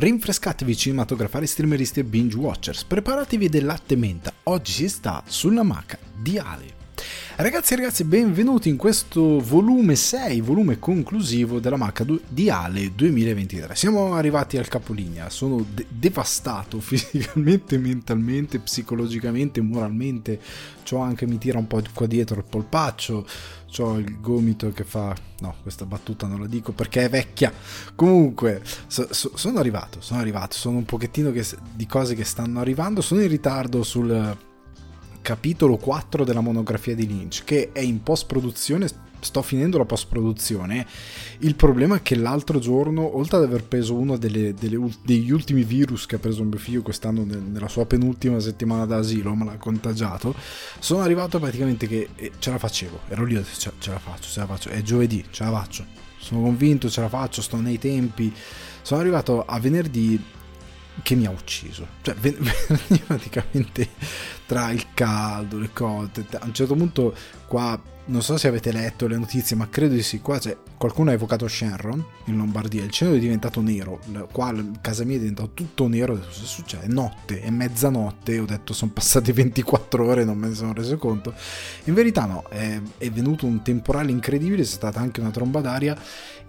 Rinfrescatevi cinematografari, streameristi e binge watchers, preparatevi del latte menta, oggi si sta sulla maca di Ale. Ragazzi e ragazzi, benvenuti in questo volume 6, volume conclusivo della Maca di Ale 2023. Siamo arrivati al capolinea, sono de- devastato fisicamente, mentalmente, psicologicamente, moralmente. C'ho anche, mi tira un po' qua dietro il polpaccio, ho il gomito che fa... No, questa battuta non la dico perché è vecchia. Comunque, so, so, sono arrivato, sono arrivato, sono un pochettino che, di cose che stanno arrivando, sono in ritardo sul capitolo 4 della monografia di Lynch, che è in post produzione, sto finendo la post produzione. Il problema è che l'altro giorno, oltre ad aver preso uno delle, delle, degli ultimi virus che ha preso mio figlio quest'anno nel, nella sua penultima settimana d'asilo, me l'ha contagiato, sono arrivato praticamente che eh, ce la facevo. Ero lì, ce, ce la faccio, ce la faccio. È giovedì, ce la faccio. Sono convinto, ce la faccio, sto nei tempi. Sono arrivato a venerdì che mi ha ucciso. Cioè, praticamente tra il caldo, le cose. A un certo punto, qua, non so se avete letto le notizie, ma credo di sì. Qua c'è, qualcuno ha evocato Shenron in Lombardia. Il cielo è diventato nero. Qua, casa mia è diventato tutto nero. Cosa succede? Notte, è mezzanotte. Ho detto, sono passate 24 ore, non me ne sono reso conto. In verità, no, è, è venuto un temporale incredibile. C'è stata anche una tromba d'aria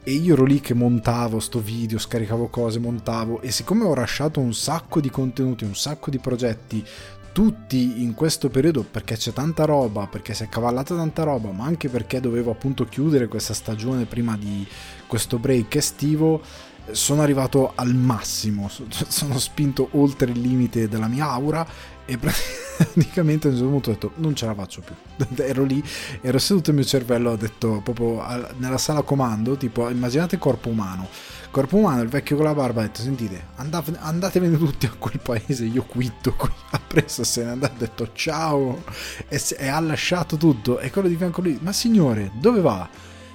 e io ero lì che montavo sto video, scaricavo cose, montavo e siccome ho lasciato un sacco di contenuti, un sacco di progetti tutti in questo periodo perché c'è tanta roba, perché si è cavallata tanta roba, ma anche perché dovevo appunto chiudere questa stagione prima di questo break estivo, sono arrivato al massimo, sono spinto oltre il limite della mia aura e praticamente a un certo punto ho detto non ce la faccio più. Ero lì ero seduto il mio cervello ho detto proprio nella sala comando tipo immaginate corpo umano corpo umano il vecchio con la barba ha detto sentite andate, andatevene tutti a quel paese io quitto qui ha preso se n'è andato ha detto ciao e, se, e ha lasciato tutto e quello di fianco lì ma signore dove va?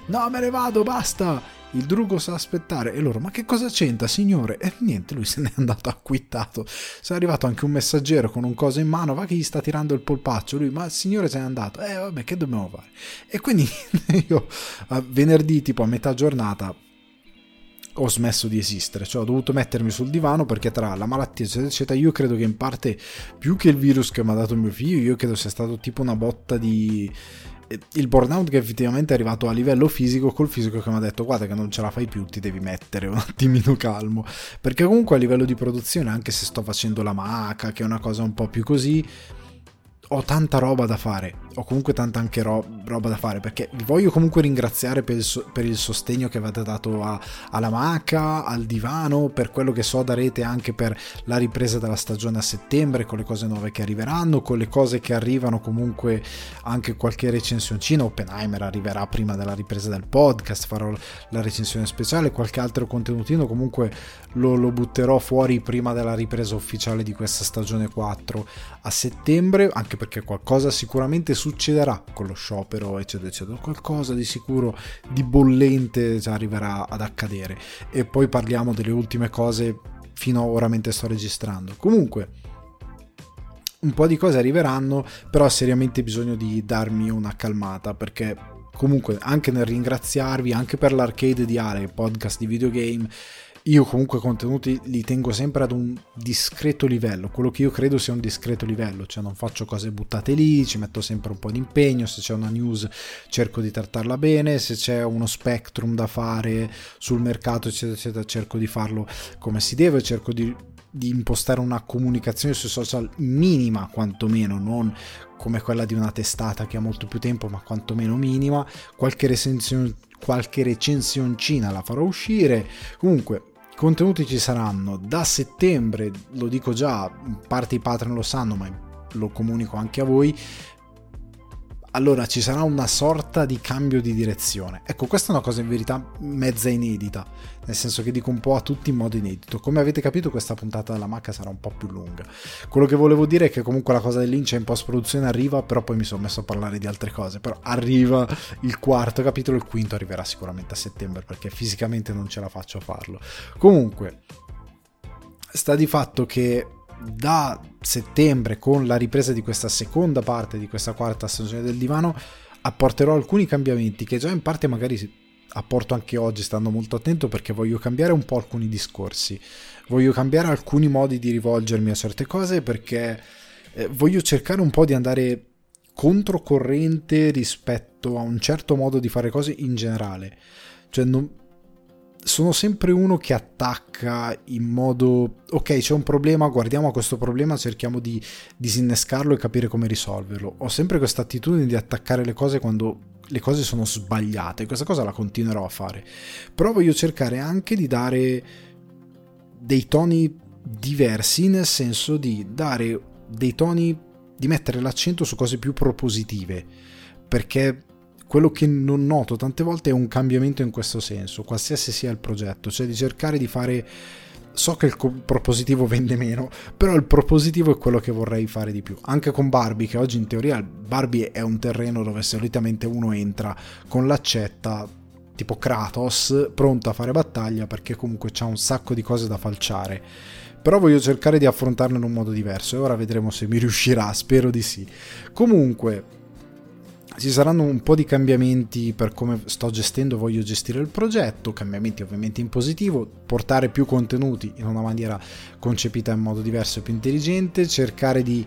No me ne vado basta. Il drugo sa aspettare e loro ma che cosa c'entra signore? E niente lui se n'è andato acquittato. Se è arrivato anche un messaggero con un coso in mano va che gli sta tirando il polpaccio lui ma il signore se n'è andato. Eh vabbè che dobbiamo fare? E quindi io venerdì tipo a metà giornata ho smesso di esistere, cioè ho dovuto mettermi sul divano perché tra la malattia eccetera eccetera io credo che in parte più che il virus che mi ha dato mio figlio io credo sia stato tipo una botta di il burnout che effettivamente è arrivato a livello fisico col fisico che mi ha detto guarda che non ce la fai più ti devi mettere un attimino calmo. Perché comunque a livello di produzione anche se sto facendo la maca che è una cosa un po' più così ho tanta roba da fare, ho comunque tanta anche ro- roba da fare perché vi voglio comunque ringraziare per il, so- per il sostegno che avete dato a- alla maca, al divano, per quello che so darete anche per la ripresa della stagione a settembre, con le cose nuove che arriveranno, con le cose che arrivano comunque anche qualche recensioncina, Oppenheimer arriverà prima della ripresa del podcast, farò la recensione speciale, qualche altro contenutino comunque lo, lo butterò fuori prima della ripresa ufficiale di questa stagione 4 a settembre, anche perché qualcosa sicuramente succederà con lo sciopero, eccetera, eccetera. Qualcosa di sicuro di bollente arriverà ad accadere. E poi parliamo delle ultime cose fino a ora mentre sto registrando. Comunque, un po' di cose arriveranno, però seriamente bisogno di darmi una calmata perché comunque anche nel ringraziarvi, anche per l'arcade di Ale, podcast di videogame, io comunque contenuti li tengo sempre ad un discreto livello, quello che io credo sia un discreto livello, cioè non faccio cose buttate lì, ci metto sempre un po' di impegno, se c'è una news cerco di trattarla bene, se c'è uno spectrum da fare sul mercato eccetera eccetera cerco di farlo come si deve, cerco di, di impostare una comunicazione sui social minima quantomeno, non come quella di una testata che ha molto più tempo ma quantomeno minima, qualche recensione qualche recensioncina la farò uscire. Comunque Contenuti ci saranno da settembre, lo dico già, parte i patron lo sanno, ma lo comunico anche a voi. Allora ci sarà una sorta di cambio di direzione. Ecco, questa è una cosa in verità mezza inedita nel senso che dico un po' a tutti in modo inedito. Come avete capito questa puntata della Macca sarà un po' più lunga. Quello che volevo dire è che comunque la cosa dell'Ince in post-produzione arriva, però poi mi sono messo a parlare di altre cose, però arriva il quarto capitolo, il quinto arriverà sicuramente a settembre perché fisicamente non ce la faccio a farlo. Comunque, sta di fatto che da settembre con la ripresa di questa seconda parte di questa quarta stagione del divano apporterò alcuni cambiamenti che già in parte magari apporto anche oggi stando molto attento perché voglio cambiare un po' alcuni discorsi, voglio cambiare alcuni modi di rivolgermi a certe cose perché eh, voglio cercare un po' di andare controcorrente rispetto a un certo modo di fare cose in generale. Cioè non, sono sempre uno che attacca in modo ok c'è un problema guardiamo questo problema cerchiamo di disinnescarlo e capire come risolverlo. Ho sempre questa attitudine di attaccare le cose quando le cose sono sbagliate questa cosa la continuerò a fare. Però voglio cercare anche di dare dei toni diversi nel senso di dare dei toni di mettere l'accento su cose più propositive perché quello che non noto tante volte è un cambiamento in questo senso, qualsiasi sia il progetto, cioè di cercare di fare so che il propositivo vende meno, però il propositivo è quello che vorrei fare di più. Anche con Barbie, che oggi in teoria Barbie è un terreno dove solitamente uno entra con l'accetta tipo Kratos, pronto a fare battaglia perché comunque c'ha un sacco di cose da falciare. Però voglio cercare di affrontarlo in un modo diverso e ora vedremo se mi riuscirà, spero di sì. Comunque, ci saranno un po' di cambiamenti per come sto gestendo, voglio gestire il progetto, cambiamenti ovviamente in positivo, portare più contenuti in una maniera concepita in modo diverso e più intelligente, cercare di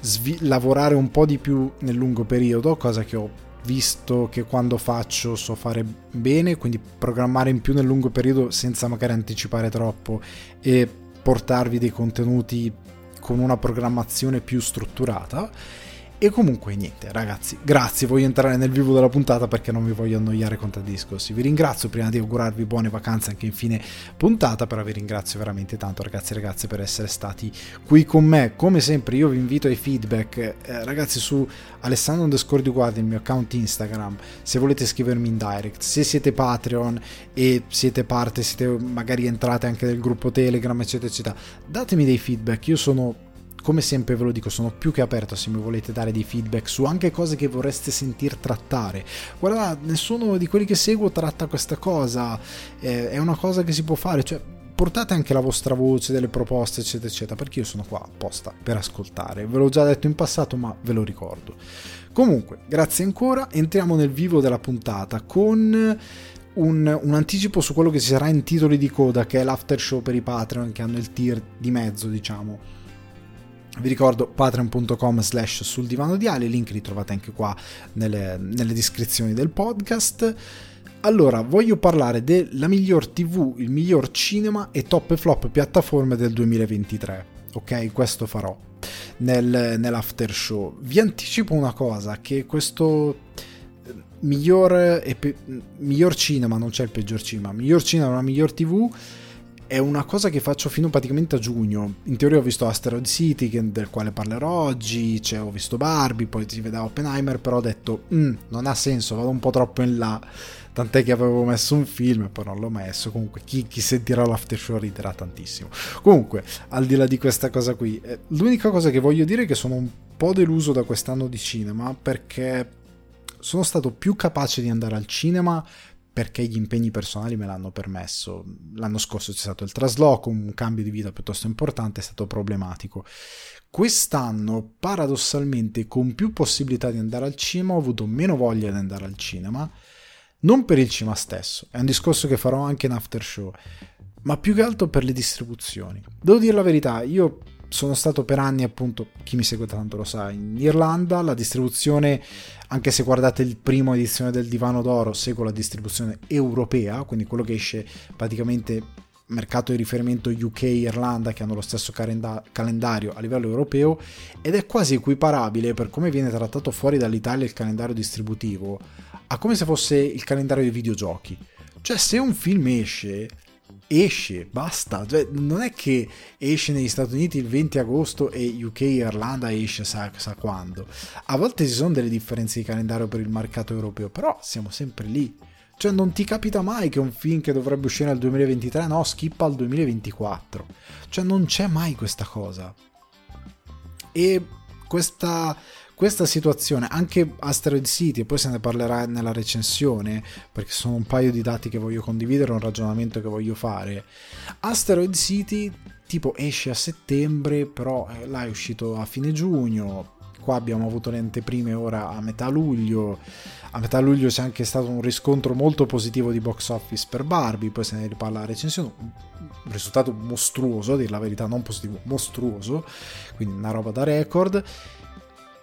svi- lavorare un po' di più nel lungo periodo, cosa che ho visto che quando faccio so fare bene, quindi programmare in più nel lungo periodo senza magari anticipare troppo e portarvi dei contenuti con una programmazione più strutturata e comunque niente, ragazzi, grazie, voglio entrare nel vivo della puntata perché non vi voglio annoiare con tanti discorsi. Vi ringrazio prima di augurarvi buone vacanze anche in fine puntata, però vi ringrazio veramente tanto ragazzi e ragazze per essere stati qui con me. Come sempre io vi invito ai feedback, eh, ragazzi su Alessandro underscore di Guardia, il mio account Instagram, se volete scrivermi in direct, se siete Patreon e siete parte, siete magari entrate anche nel gruppo Telegram, eccetera, eccetera, datemi dei feedback, io sono come sempre ve lo dico, sono più che aperto se mi volete dare dei feedback su anche cose che vorreste sentir trattare. Guarda, nessuno di quelli che seguo tratta questa cosa, eh, è una cosa che si può fare, cioè portate anche la vostra voce, delle proposte, eccetera, eccetera, perché io sono qua apposta per ascoltare. Ve l'ho già detto in passato, ma ve lo ricordo. Comunque, grazie ancora, entriamo nel vivo della puntata con un, un, anticipo su quello che ci sarà in titoli di coda, che è l'after show per i Patreon che hanno il tier di mezzo, diciamo vi ricordo patreon.com slash sul divano di Ali, link li trovate anche qua nelle, nelle descrizioni del podcast. Allora, voglio parlare della miglior TV, il miglior cinema e top e flop piattaforme del 2023. Ok, questo farò nel, nell'after show. Vi anticipo una cosa, che questo eh, miglior, pe- miglior cinema, non c'è il peggior cinema, miglior cinema, una miglior TV è una cosa che faccio fino praticamente a giugno. In teoria ho visto Asteroid City, del quale parlerò oggi, cioè ho visto Barbie, poi si vedeva Oppenheimer, però ho detto, mm, non ha senso, vado un po' troppo in là. Tant'è che avevo messo un film e poi non l'ho messo. Comunque, chi, chi sentirà l'after show riderà tantissimo. Comunque, al di là di questa cosa qui, eh, l'unica cosa che voglio dire è che sono un po' deluso da quest'anno di cinema perché sono stato più capace di andare al cinema perché gli impegni personali me l'hanno permesso. L'anno scorso c'è stato il trasloco, un cambio di vita piuttosto importante, è stato problematico. Quest'anno, paradossalmente, con più possibilità di andare al cinema, ho avuto meno voglia di andare al cinema, non per il cinema stesso, è un discorso che farò anche in after show, ma più che altro per le distribuzioni. Devo dire la verità, io sono stato per anni, appunto, chi mi segue tanto lo sa, in Irlanda, la distribuzione, anche se guardate il primo edizione del Divano d'Oro, seguo la distribuzione europea, quindi quello che esce praticamente mercato di riferimento UK-Irlanda che hanno lo stesso calenda- calendario a livello europeo ed è quasi equiparabile per come viene trattato fuori dall'Italia il calendario distributivo a come se fosse il calendario dei videogiochi. Cioè se un film esce esce, basta. Cioè, non è che esce negli Stati Uniti il 20 agosto e UK e Irlanda esce sa, sa quando. A volte ci sono delle differenze di calendario per il mercato europeo, però siamo sempre lì. Cioè non ti capita mai che un film che dovrebbe uscire nel 2023 no, skippa al 2024. Cioè non c'è mai questa cosa. E questa questa situazione, anche Asteroid City, e poi se ne parlerà nella recensione, perché sono un paio di dati che voglio condividere, un ragionamento che voglio fare. Asteroid City tipo esce a settembre, però eh, là è uscito a fine giugno, qua abbiamo avuto le anteprime ora a metà luglio. A metà luglio c'è anche stato un riscontro molto positivo di box office per Barbie, poi se ne riparla la recensione, un risultato mostruoso, a dire la verità, non positivo, mostruoso, quindi una roba da record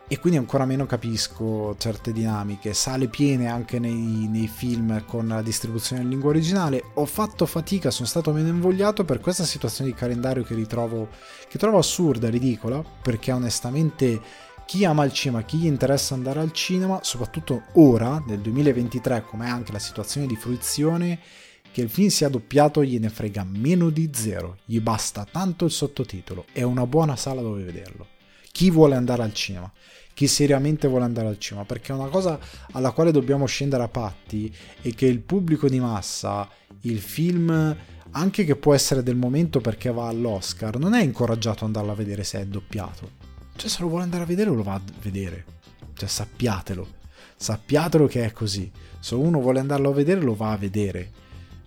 e quindi ancora meno capisco certe dinamiche. Sale piene anche nei, nei, film con la distribuzione in lingua originale. Ho fatto fatica, sono stato meno invogliato per questa situazione di calendario che ritrovo che trovo assurda, ridicola, perché onestamente chi ama il cinema, chi gli interessa andare al cinema, soprattutto ora, nel 2023, come è anche la situazione di fruizione, che il film sia doppiato gliene frega meno di zero, gli basta tanto il sottotitolo, è una buona sala dove vederlo. Chi vuole andare al cinema? chi seriamente vuole andare al cinema, perché una cosa alla quale dobbiamo scendere a patti è che il pubblico di massa, il film, anche che può essere del momento perché va all'Oscar, non è incoraggiato ad andarlo a vedere se è doppiato. Cioè se lo vuole andare a vedere lo va a vedere. Cioè sappiatelo. Sappiatelo che è così. Se uno vuole andarlo a vedere lo va a vedere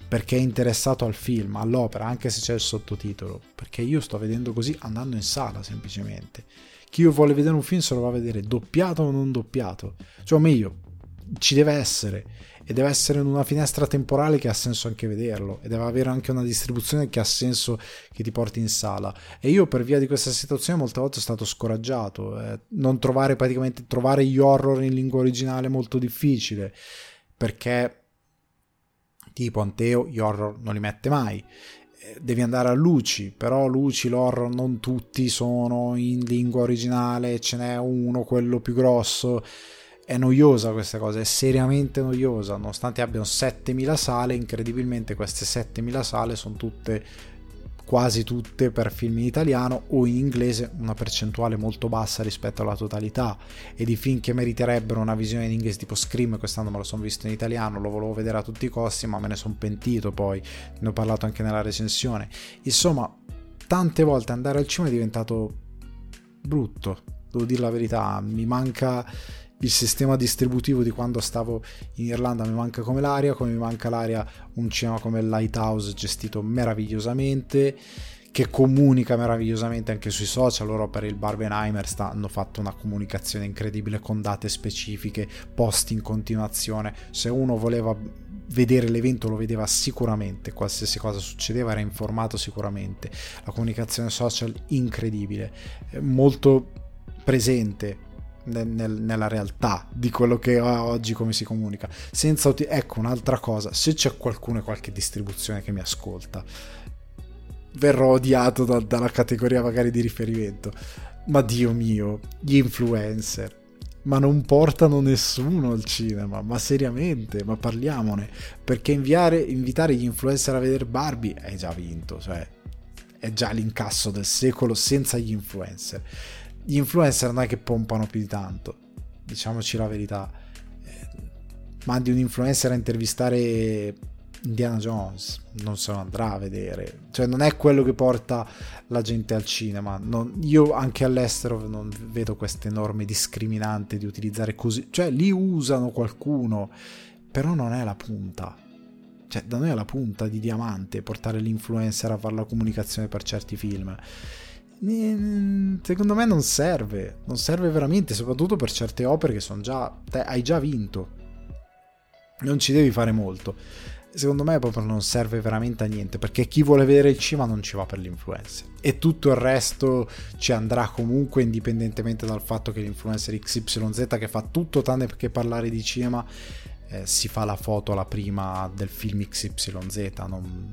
perché è interessato al film, all'opera, anche se c'è il sottotitolo, perché io sto vedendo così andando in sala semplicemente. Chi vuole vedere un film se lo va a vedere doppiato o non doppiato, cioè o meglio, ci deve essere. E deve essere in una finestra temporale che ha senso anche vederlo. E deve avere anche una distribuzione che ha senso che ti porti in sala. E io per via di questa situazione molte volte sono stato scoraggiato. Eh, non trovare praticamente trovare gli horror in lingua originale è molto difficile. Perché tipo Anteo gli horror non li mette mai devi andare a Luci, però Luci l'horror non tutti sono in lingua originale, ce n'è uno, quello più grosso. È noiosa questa cosa, è seriamente noiosa, nonostante abbiano 7000 sale, incredibilmente queste 7000 sale sono tutte quasi tutte per film in italiano o in inglese una percentuale molto bassa rispetto alla totalità. E di film che meriterebbero una visione in inglese tipo Scream quest'anno me lo sono visto in italiano lo volevo vedere a tutti i costi ma me ne sono pentito poi. Ne ho parlato anche nella recensione. Insomma tante volte andare al cinema è diventato brutto devo dire la verità. Mi manca il sistema distributivo di quando stavo in Irlanda mi manca come l'aria, come mi manca l'aria un cinema come Lighthouse gestito meravigliosamente, che comunica meravigliosamente anche sui social. Loro per il Barbenheimer hanno fatto una comunicazione incredibile con date specifiche, post in continuazione. Se uno voleva vedere l'evento lo vedeva sicuramente, qualsiasi cosa succedeva era informato sicuramente. La comunicazione social incredibile, molto presente nel, nel, nella realtà di quello che oggi come si comunica. Senza ecco un'altra cosa, se c'è qualcuno e qualche distribuzione che mi ascolta, verrò odiato da, dalla categoria magari di riferimento. Ma Dio mio, gli influencer. Ma non portano nessuno al cinema, ma seriamente, ma parliamone. Perché inviare, invitare gli influencer a vedere Barbie è già vinto, cioè è già l'incasso del secolo senza gli influencer gli influencer non è che pompano più di tanto, diciamoci la verità. Eh, mandi un influencer a intervistare Indiana Jones, non se lo andrà a vedere, cioè non è quello che porta la gente al cinema. Non, io anche all'estero non vedo queste norme discriminanti di utilizzare così, cioè li usano qualcuno, però non è la punta. Cioè, da noi è la punta di diamante portare l'influencer a fare la comunicazione per certi film secondo me non serve, non serve veramente, soprattutto per certe opere che sono già, te, hai già vinto, non ci devi fare molto. Secondo me proprio non serve veramente a niente perché chi vuole vedere il cinema non ci va per l'influencer e tutto il resto ci andrà comunque indipendentemente dal fatto che l'influencer XYZ che fa tutto tranne che parlare di cinema eh, si fa la foto la prima del film XYZ, non,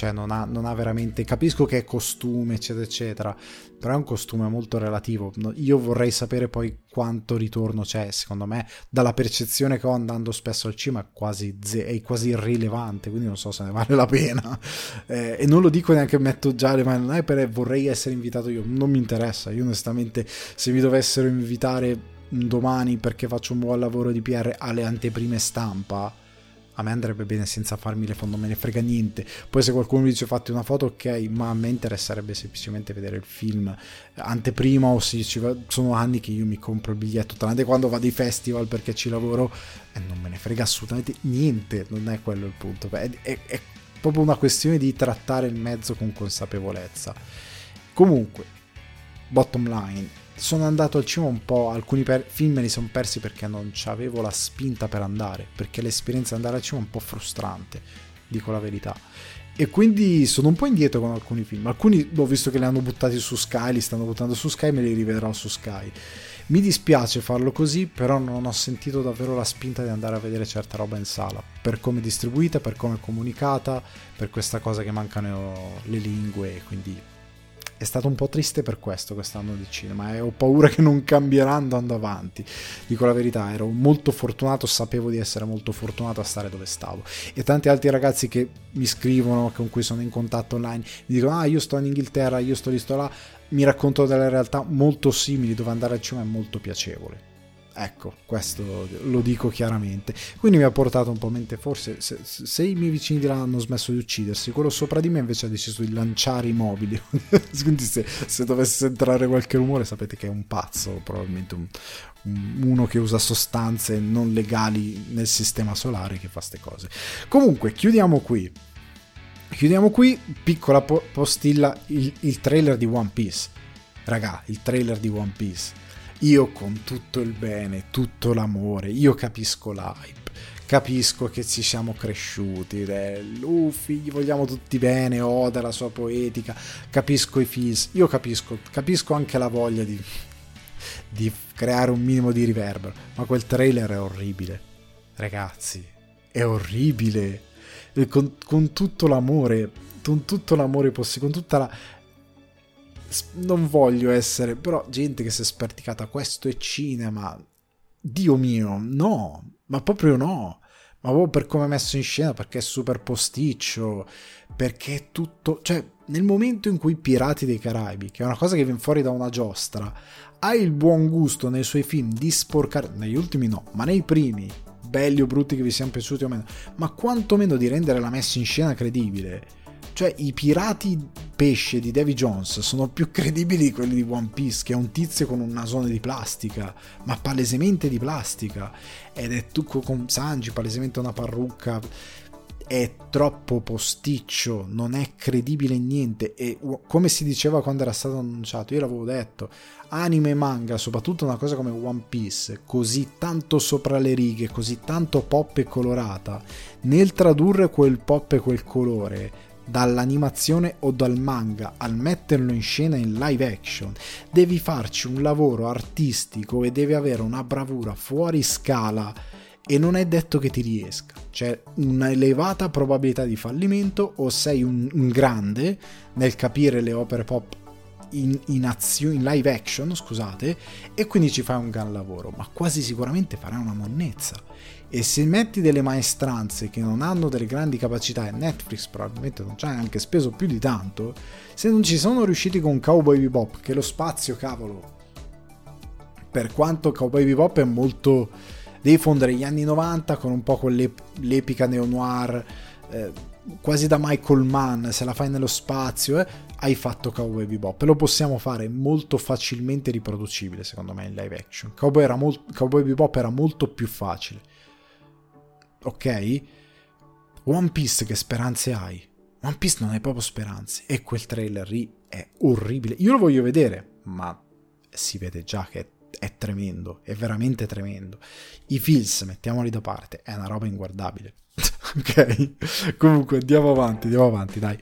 cioè non ha, non ha, veramente capisco che è costume eccetera eccetera però è un costume molto relativo. Io vorrei sapere poi quanto ritorno c'è secondo me dalla percezione che ho andando spesso al cinema è quasi, è quasi irrilevante quindi non so se ne vale la pena. Eh, e non lo dico neanche metto già le mani non è per vorrei essere invitato io non mi interessa. Io onestamente se mi dovessero invitare domani perché faccio un buon lavoro di PR alle anteprime stampa a me andrebbe bene senza farmi le foto, me ne frega niente. Poi se qualcuno mi dice fatti una foto, ok, ma a me interesserebbe semplicemente vedere il film anteprima o se ci sono anni che io mi compro il biglietto, tranne quando vado ai festival perché ci lavoro e non me ne frega assolutamente niente, non è quello il punto. È, è, è proprio una questione di trattare il mezzo con consapevolezza. Comunque, bottom line, sono andato al cinema un po', alcuni per- film me li sono persi perché non avevo la spinta per andare, perché l'esperienza di andare al cinema è un po' frustrante, dico la verità. E quindi sono un po' indietro con alcuni film. Alcuni ho visto che li hanno buttati su Sky, li stanno buttando su Sky, me li rivedrò su Sky. Mi dispiace farlo così, però non ho sentito davvero la spinta di andare a vedere certa roba in sala, per come è distribuita, per come è comunicata, per questa cosa che mancano le lingue, quindi è stato un po' triste per questo quest'anno di cinema e ho paura che non cambierà andando avanti. Dico la verità, ero molto fortunato, sapevo di essere molto fortunato a stare dove stavo. E tanti altri ragazzi che mi scrivono, con cui sono in contatto online, mi dicono ah io sto in Inghilterra, io sto lì, sto là, mi raccontano delle realtà molto simili dove andare al cinema è molto piacevole. Ecco, questo lo dico chiaramente. Quindi mi ha portato un po' a mente, forse se, se, i miei vicini di là hanno smesso di uccidersi, quello sopra di me invece ha deciso di lanciare i mobili. Quindi se, se, dovesse entrare qualche rumore sapete che è un pazzo, probabilmente un, un, uno che usa sostanze non legali nel sistema solare che fa queste cose. Comunque, chiudiamo qui. Chiudiamo qui, piccola postilla, il, il trailer di One Piece. Raga, il trailer di One Piece io con tutto il bene, tutto l'amore, io capisco l'hype, capisco che ci siamo cresciuti, Luffy, gli vogliamo tutti bene, Oda, la sua poetica, capisco i fizz, io capisco, capisco anche la voglia di, di creare un minimo di riverbero, ma quel trailer è orribile, ragazzi, è orribile, con, con tutto l'amore, con tutto l'amore possibile, con tutta la non voglio essere, però gente che si è sperticata, questo è cinema. Dio mio, no, ma proprio no. Ma proprio per come è messo in scena, perché è super posticcio, perché è tutto... Cioè, nel momento in cui Pirati dei Caraibi, che è una cosa che viene fuori da una giostra, ha il buon gusto nei suoi film di sporcare, negli ultimi no, ma nei primi, belli o brutti che vi siano piaciuti o meno, ma quantomeno di rendere la messa in scena credibile cioè, i pirati pesce di Davy Jones sono più credibili di quelli di One Piece, che è un tizio con un nasone di plastica, ma palesemente di plastica. Ed è tutto con Sanji, palesemente una parrucca. È troppo posticcio, non è credibile niente. E come si diceva quando era stato annunciato, io l'avevo detto, anime e manga, soprattutto una cosa come One Piece, così tanto sopra le righe, così tanto pop e colorata, nel tradurre quel pop e quel colore dall'animazione o dal manga al metterlo in scena in live action, devi farci un lavoro artistico e devi avere una bravura fuori scala e non è detto che ti riesca. C'è un'elevata probabilità di fallimento o sei un, un grande nel capire le opere pop in, in, azione, in live action, scusate, e quindi ci fai un gran lavoro, ma quasi sicuramente farai una monnezza. E se metti delle maestranze che non hanno delle grandi capacità e Netflix probabilmente non ci ha neanche speso più di tanto, se non ci sono riusciti con Cowboy Bebop, che lo spazio, cavolo, per quanto Cowboy Bebop è molto... devi fondere gli anni 90 con un po' con l'epica neo-noir, eh, quasi da Michael Mann, se la fai nello spazio, eh, hai fatto Cowboy Bebop. Lo possiamo fare molto facilmente riproducibile, secondo me, in live action. Cowboy, era molt- Cowboy Bebop era molto più facile. Ok? One Piece, che speranze hai? One Piece non hai proprio speranze. E quel trailer lì è orribile. Io lo voglio vedere, ma si vede già che è tremendo, è veramente tremendo. I films, mettiamoli da parte, è una roba inguardabile. ok? Comunque andiamo avanti, andiamo avanti, dai.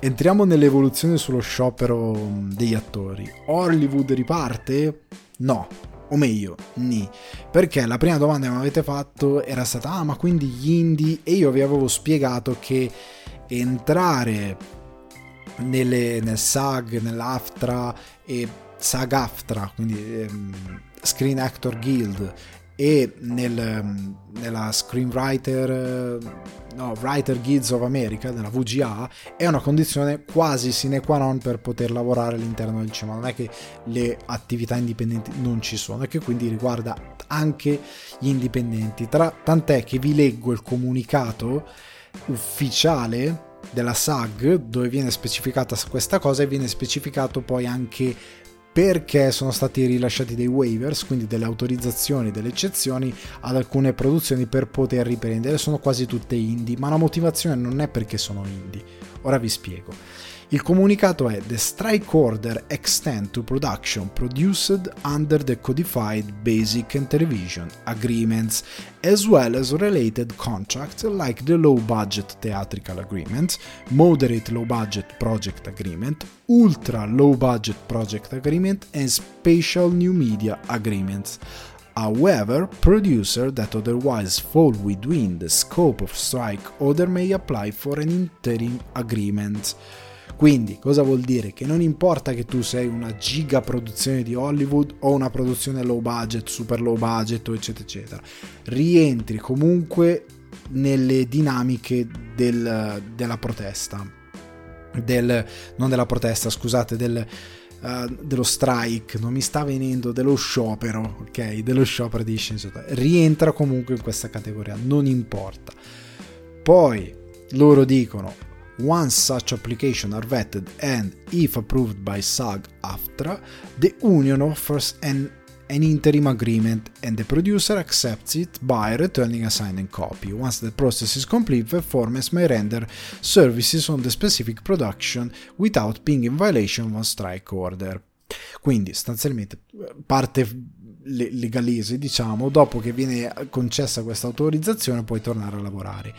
Entriamo nell'evoluzione sullo sciopero mm, degli attori. Hollywood riparte? No. O meglio, ni. Perché la prima domanda che mi avete fatto era stata: Ah, ma quindi gli indie? E io vi avevo spiegato che entrare nelle, nel SAG, nell'AFTRA e SAG-AFTRA, quindi ehm, Screen Actor Guild e nel, nella Screenwriter no, Writer Guilds of America, nella VGA, è una condizione quasi sine qua non per poter lavorare all'interno del cinema. Non è che le attività indipendenti non ci sono, è che quindi riguarda anche gli indipendenti. Tra, tant'è che vi leggo il comunicato ufficiale della SAG dove viene specificata questa cosa e viene specificato poi anche perché sono stati rilasciati dei waivers, quindi delle autorizzazioni, delle eccezioni ad alcune produzioni per poter riprendere. Sono quasi tutte indie, ma la motivazione non è perché sono indie. Ora vi spiego. Il comunicato è The strike order extend to production produced under the codified basic and television agreements as well as related contracts like the low budget theatrical agreement, moderate low budget project agreement, ultra low budget project agreement and special new media agreements. However, producers that otherwise fall within the scope of strike order may apply for an interim agreement. Quindi cosa vuol dire? Che non importa che tu sei una giga produzione di Hollywood o una produzione low budget, super low budget eccetera eccetera, rientri comunque nelle dinamiche del, della protesta, del, non della protesta scusate, del, uh, dello strike, non mi sta venendo dello sciopero, ok? Dello sciopero di scienziatori, rientra comunque in questa categoria, non importa. Poi loro dicono Once such applications are vetted and, if approved by SAG-AFTRA, the union offers an, an interim agreement and the producer accepts it by returning a signed copy. Once the process is complete, the performance may render services on the specific production without being in violation of a strike order. Quindi, sostanzialmente, parte legalese, diciamo, dopo che viene concessa questa autorizzazione puoi tornare a lavorare.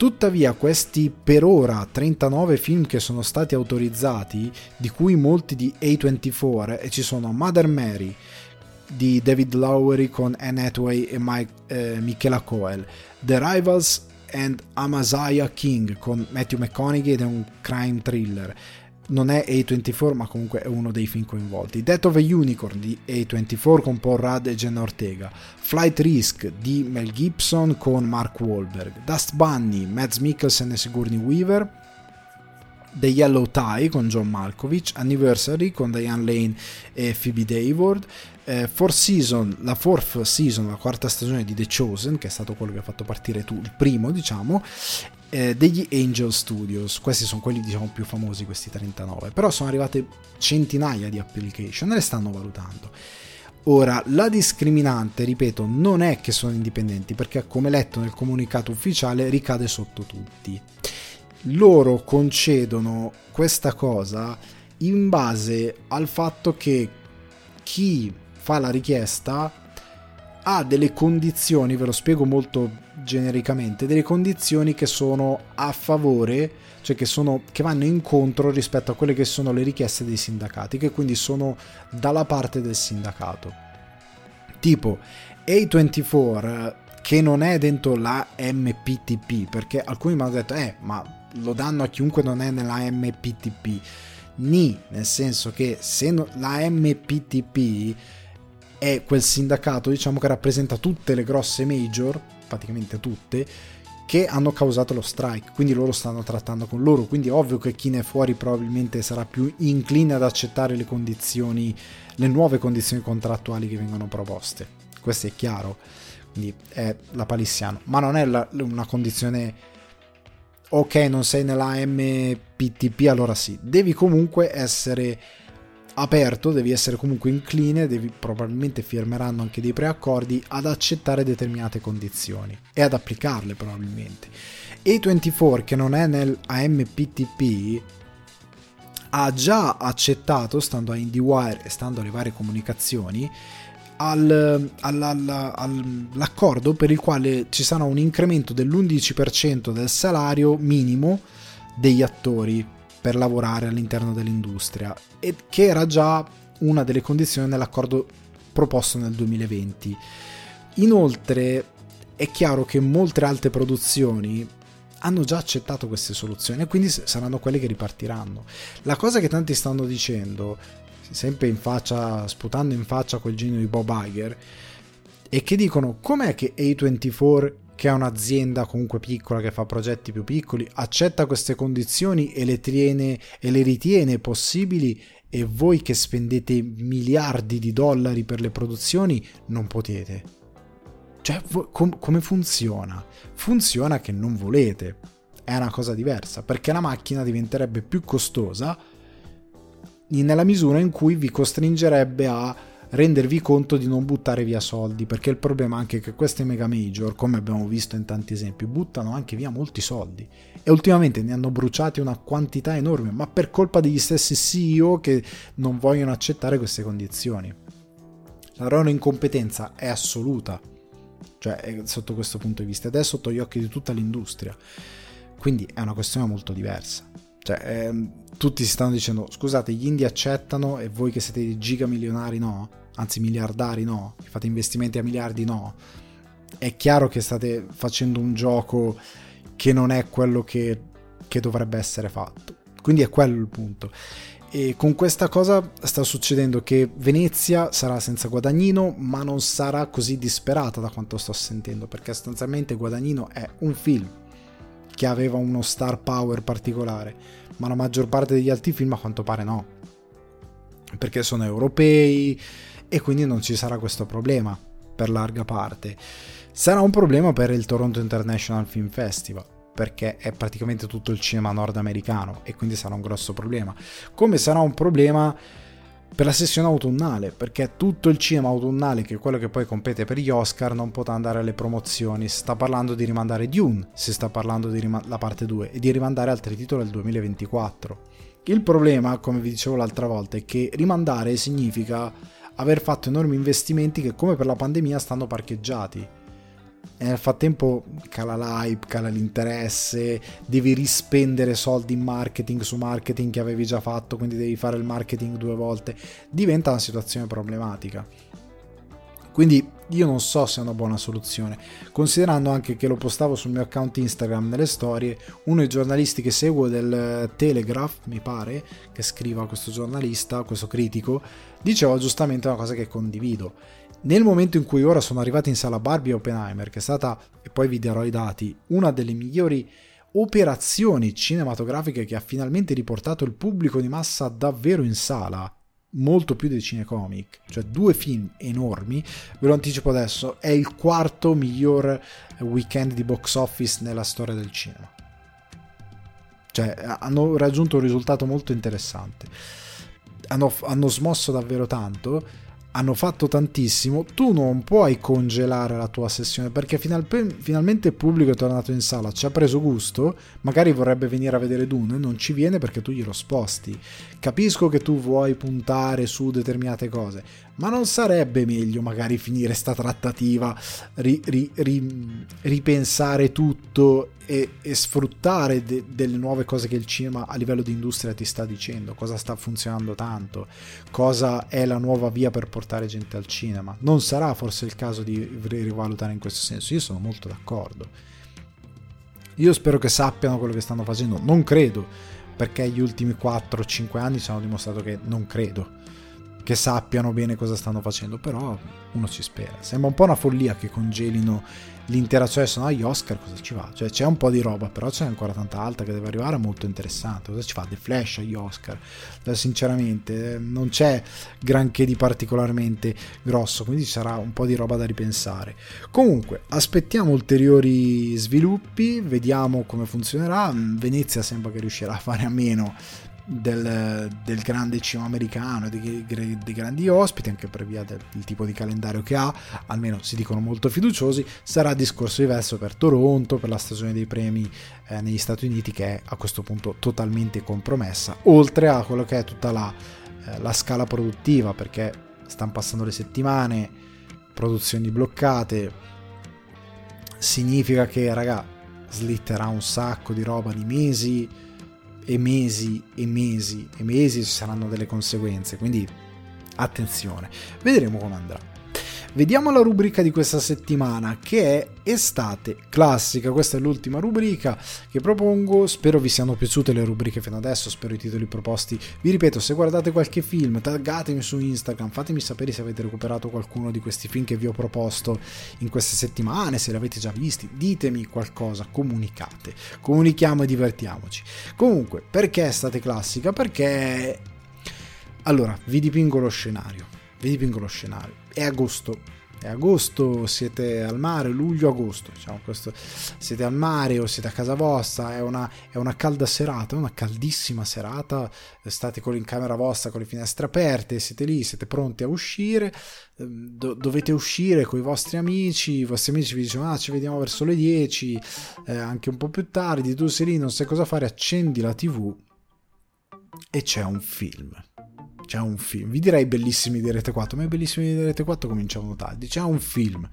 Tuttavia questi per ora 39 film che sono stati autorizzati, di cui molti di A24, e ci sono Mother Mary di David Lowery con Anne Hathaway e Mike, eh, Michaela Coel, The Rivals and Amaziah King con Matthew McConaughey ed è un crime thriller, non è A24 ma comunque è uno dei film coinvolti. Death of a Unicorn di A24 con Paul Rudd e Jenna Ortega. Flight Risk di Mel Gibson con Mark Wahlberg. Dust Bunny, Mads Mikkelsen e Sigourney Weaver. The Yellow Tie con John Malkovich, Anniversary con Diane Lane e Phoebe Dayward, eh, Four Season, la fourth season, la quarta stagione di The Chosen, che è stato quello che ha fatto partire tu, il primo diciamo, eh, degli Angel Studios. Questi sono quelli diciamo più famosi, questi 39. Però sono arrivate centinaia di application e le stanno valutando. Ora, la discriminante, ripeto, non è che sono indipendenti, perché come letto nel comunicato ufficiale ricade sotto tutti. Loro concedono questa cosa in base al fatto che chi fa la richiesta ha delle condizioni, ve lo spiego molto genericamente, delle condizioni che sono a favore, cioè che, sono, che vanno incontro rispetto a quelle che sono le richieste dei sindacati, che quindi sono dalla parte del sindacato. Tipo A24 che non è dentro la MPTP, perché alcuni mi hanno detto, eh, ma lo danno a chiunque non è nella MPTP. Ni, nel senso che se no, la MPTP è quel sindacato diciamo che rappresenta tutte le grosse major, praticamente tutte, che hanno causato lo strike, quindi loro stanno trattando con loro, quindi è ovvio che chi ne è fuori probabilmente sarà più incline ad accettare le condizioni, le nuove condizioni contrattuali che vengono proposte. Questo è chiaro, quindi è la palissiano, ma non è la, una condizione ok, non sei nella MPTP, allora sì, devi comunque essere aperto, devi essere comunque incline, devi, probabilmente firmeranno anche dei preaccordi ad accettare determinate condizioni e ad applicarle probabilmente. A24 che non è nel AMPTP ha già accettato, stando a IndieWire e stando alle varie comunicazioni, al, al, al, all'accordo per il quale ci sarà un incremento dell'11% del salario minimo degli attori per lavorare all'interno dell'industria e che era già una delle condizioni nell'accordo proposto nel 2020. Inoltre è chiaro che molte altre produzioni hanno già accettato queste soluzioni e quindi saranno quelle che ripartiranno. La cosa che tanti stanno dicendo, sempre in faccia, sputando in faccia quel genio di Bob Iger, è che dicono com'è che A24 che è un'azienda comunque piccola che fa progetti più piccoli, accetta queste condizioni e le, tiene, e le ritiene possibili e voi che spendete miliardi di dollari per le produzioni non potete. Cioè, com- come funziona? Funziona che non volete. È una cosa diversa, perché la macchina diventerebbe più costosa nella misura in cui vi costringerebbe a rendervi conto di non buttare via soldi, perché il problema è anche che queste mega major, come abbiamo visto in tanti esempi, buttano anche via molti soldi e ultimamente ne hanno bruciati una quantità enorme, ma per colpa degli stessi CEO che non vogliono accettare queste condizioni. La loro incompetenza è assoluta, cioè sotto questo punto di vista, ed è sotto gli occhi di tutta l'industria. Quindi è una questione molto diversa. Cioè, ehm, tutti si stanno dicendo, scusate, gli indie accettano e voi che siete gigamilionari no? Anzi miliardari no? Che fate investimenti a miliardi no? È chiaro che state facendo un gioco che non è quello che, che dovrebbe essere fatto. Quindi è quello il punto. E con questa cosa sta succedendo che Venezia sarà senza Guadagnino, ma non sarà così disperata da quanto sto sentendo, perché sostanzialmente Guadagnino è un film che aveva uno star power particolare, ma la maggior parte degli altri film a quanto pare no, perché sono europei e quindi non ci sarà questo problema per larga parte. Sarà un problema per il Toronto International Film Festival perché è praticamente tutto il cinema nordamericano e quindi sarà un grosso problema. Come sarà un problema per la sessione autunnale, perché tutto il cinema autunnale, che è quello che poi compete per gli Oscar, non potrà andare alle promozioni. Si sta parlando di rimandare Dune, si sta parlando di rim- la parte 2 e di rimandare altri titoli al 2024. Il problema, come vi dicevo l'altra volta, è che rimandare significa aver fatto enormi investimenti che come per la pandemia stanno parcheggiati e nel frattempo cala l'hype, cala l'interesse, devi rispendere soldi in marketing su marketing che avevi già fatto, quindi devi fare il marketing due volte, diventa una situazione problematica. Quindi io non so se è una buona soluzione, considerando anche che lo postavo sul mio account Instagram nelle storie, uno dei giornalisti che seguo del Telegraph, mi pare, che scriva questo giornalista, questo critico, diceva giustamente una cosa che condivido nel momento in cui ora sono arrivati in sala Barbie e Oppenheimer, che è stata, e poi vi darò i dati, una delle migliori operazioni cinematografiche che ha finalmente riportato il pubblico di massa davvero in sala, molto più dei cinecomic, cioè due film enormi, ve lo anticipo adesso, è il quarto miglior weekend di box office nella storia del cinema. Cioè hanno raggiunto un risultato molto interessante. Hanno, hanno smosso davvero tanto hanno fatto tantissimo, tu non puoi congelare la tua sessione perché final- finalmente il pubblico è tornato in sala, ci ha preso gusto, magari vorrebbe venire a vedere Dune, non ci viene perché tu glielo sposti. Capisco che tu vuoi puntare su determinate cose, ma non sarebbe meglio magari finire sta trattativa, ri- ri- ri- ripensare tutto e, e sfruttare de- delle nuove cose che il cinema a livello di industria ti sta dicendo, cosa sta funzionando tanto, cosa è la nuova via per portare gente al cinema. Non sarà forse il caso di rivalutare in questo senso, io sono molto d'accordo. Io spero che sappiano quello che stanno facendo, non credo, perché gli ultimi 4-5 anni ci hanno dimostrato che non credo che sappiano bene cosa stanno facendo, però uno ci spera. Sembra un po' una follia che congelino l'intera cioè sono agli Oscar cosa ci fa? Cioè c'è un po' di roba, però c'è ancora tanta alta che deve arrivare, molto interessante. Cosa ci fa? The Flash agli Oscar? Cioè, sinceramente non c'è granché di particolarmente grosso, quindi ci sarà un po' di roba da ripensare. Comunque, aspettiamo ulteriori sviluppi, vediamo come funzionerà. Venezia sembra che riuscirà a fare a meno del, del, grande cinema americano dei, dei, grandi ospiti, anche per via del, del, tipo di calendario che ha, almeno si dicono molto fiduciosi, sarà discorso diverso per Toronto, per la stagione dei premi eh, negli Stati Uniti che è a questo punto totalmente compromessa, oltre a quello che è tutta la, eh, la scala produttiva, perché stanno passando le settimane, produzioni bloccate, significa che, raga, slitterà un sacco di roba di mesi, e mesi e mesi e mesi ci saranno delle conseguenze, quindi attenzione, vedremo come andrà. Vediamo la rubrica di questa settimana che è estate classica. Questa è l'ultima rubrica che propongo. Spero vi siano piaciute le rubriche fino adesso. Spero i titoli proposti. Vi ripeto, se guardate qualche film, taggatemi su Instagram. Fatemi sapere se avete recuperato qualcuno di questi film che vi ho proposto in queste settimane. Se li avete già visti, ditemi qualcosa. Comunicate. Comunichiamo e divertiamoci. Comunque, perché estate classica? Perché. Allora, vi dipingo lo scenario vi dipingo lo scenario. È agosto, è agosto, siete al mare, luglio-agosto, diciamo questo, siete al mare o siete a casa vostra, è una, è una calda serata, una caldissima serata, state con in camera vostra con le finestre aperte, siete lì, siete pronti a uscire, ehm, do, dovete uscire con i vostri amici, i vostri amici vi dicono ah ci vediamo verso le 10, eh, anche un po' più tardi, tu sei lì, non sai cosa fare, accendi la tv e c'è un film c'è un film, vi direi bellissimi di Rete 4, ma i bellissimi di Rete 4 cominciavano tardi, c'è un film,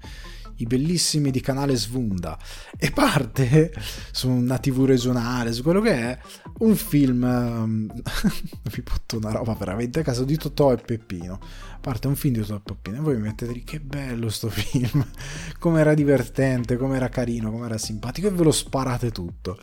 i bellissimi di canale Svunda, e parte su una tv regionale, su quello che è, un film, um, vi butto una roba veramente a caso di Totò e Peppino, parte un film di e Peppino, e voi mi mettete lì, che bello sto film, com'era divertente, com'era carino, com'era simpatico, e ve lo sparate tutto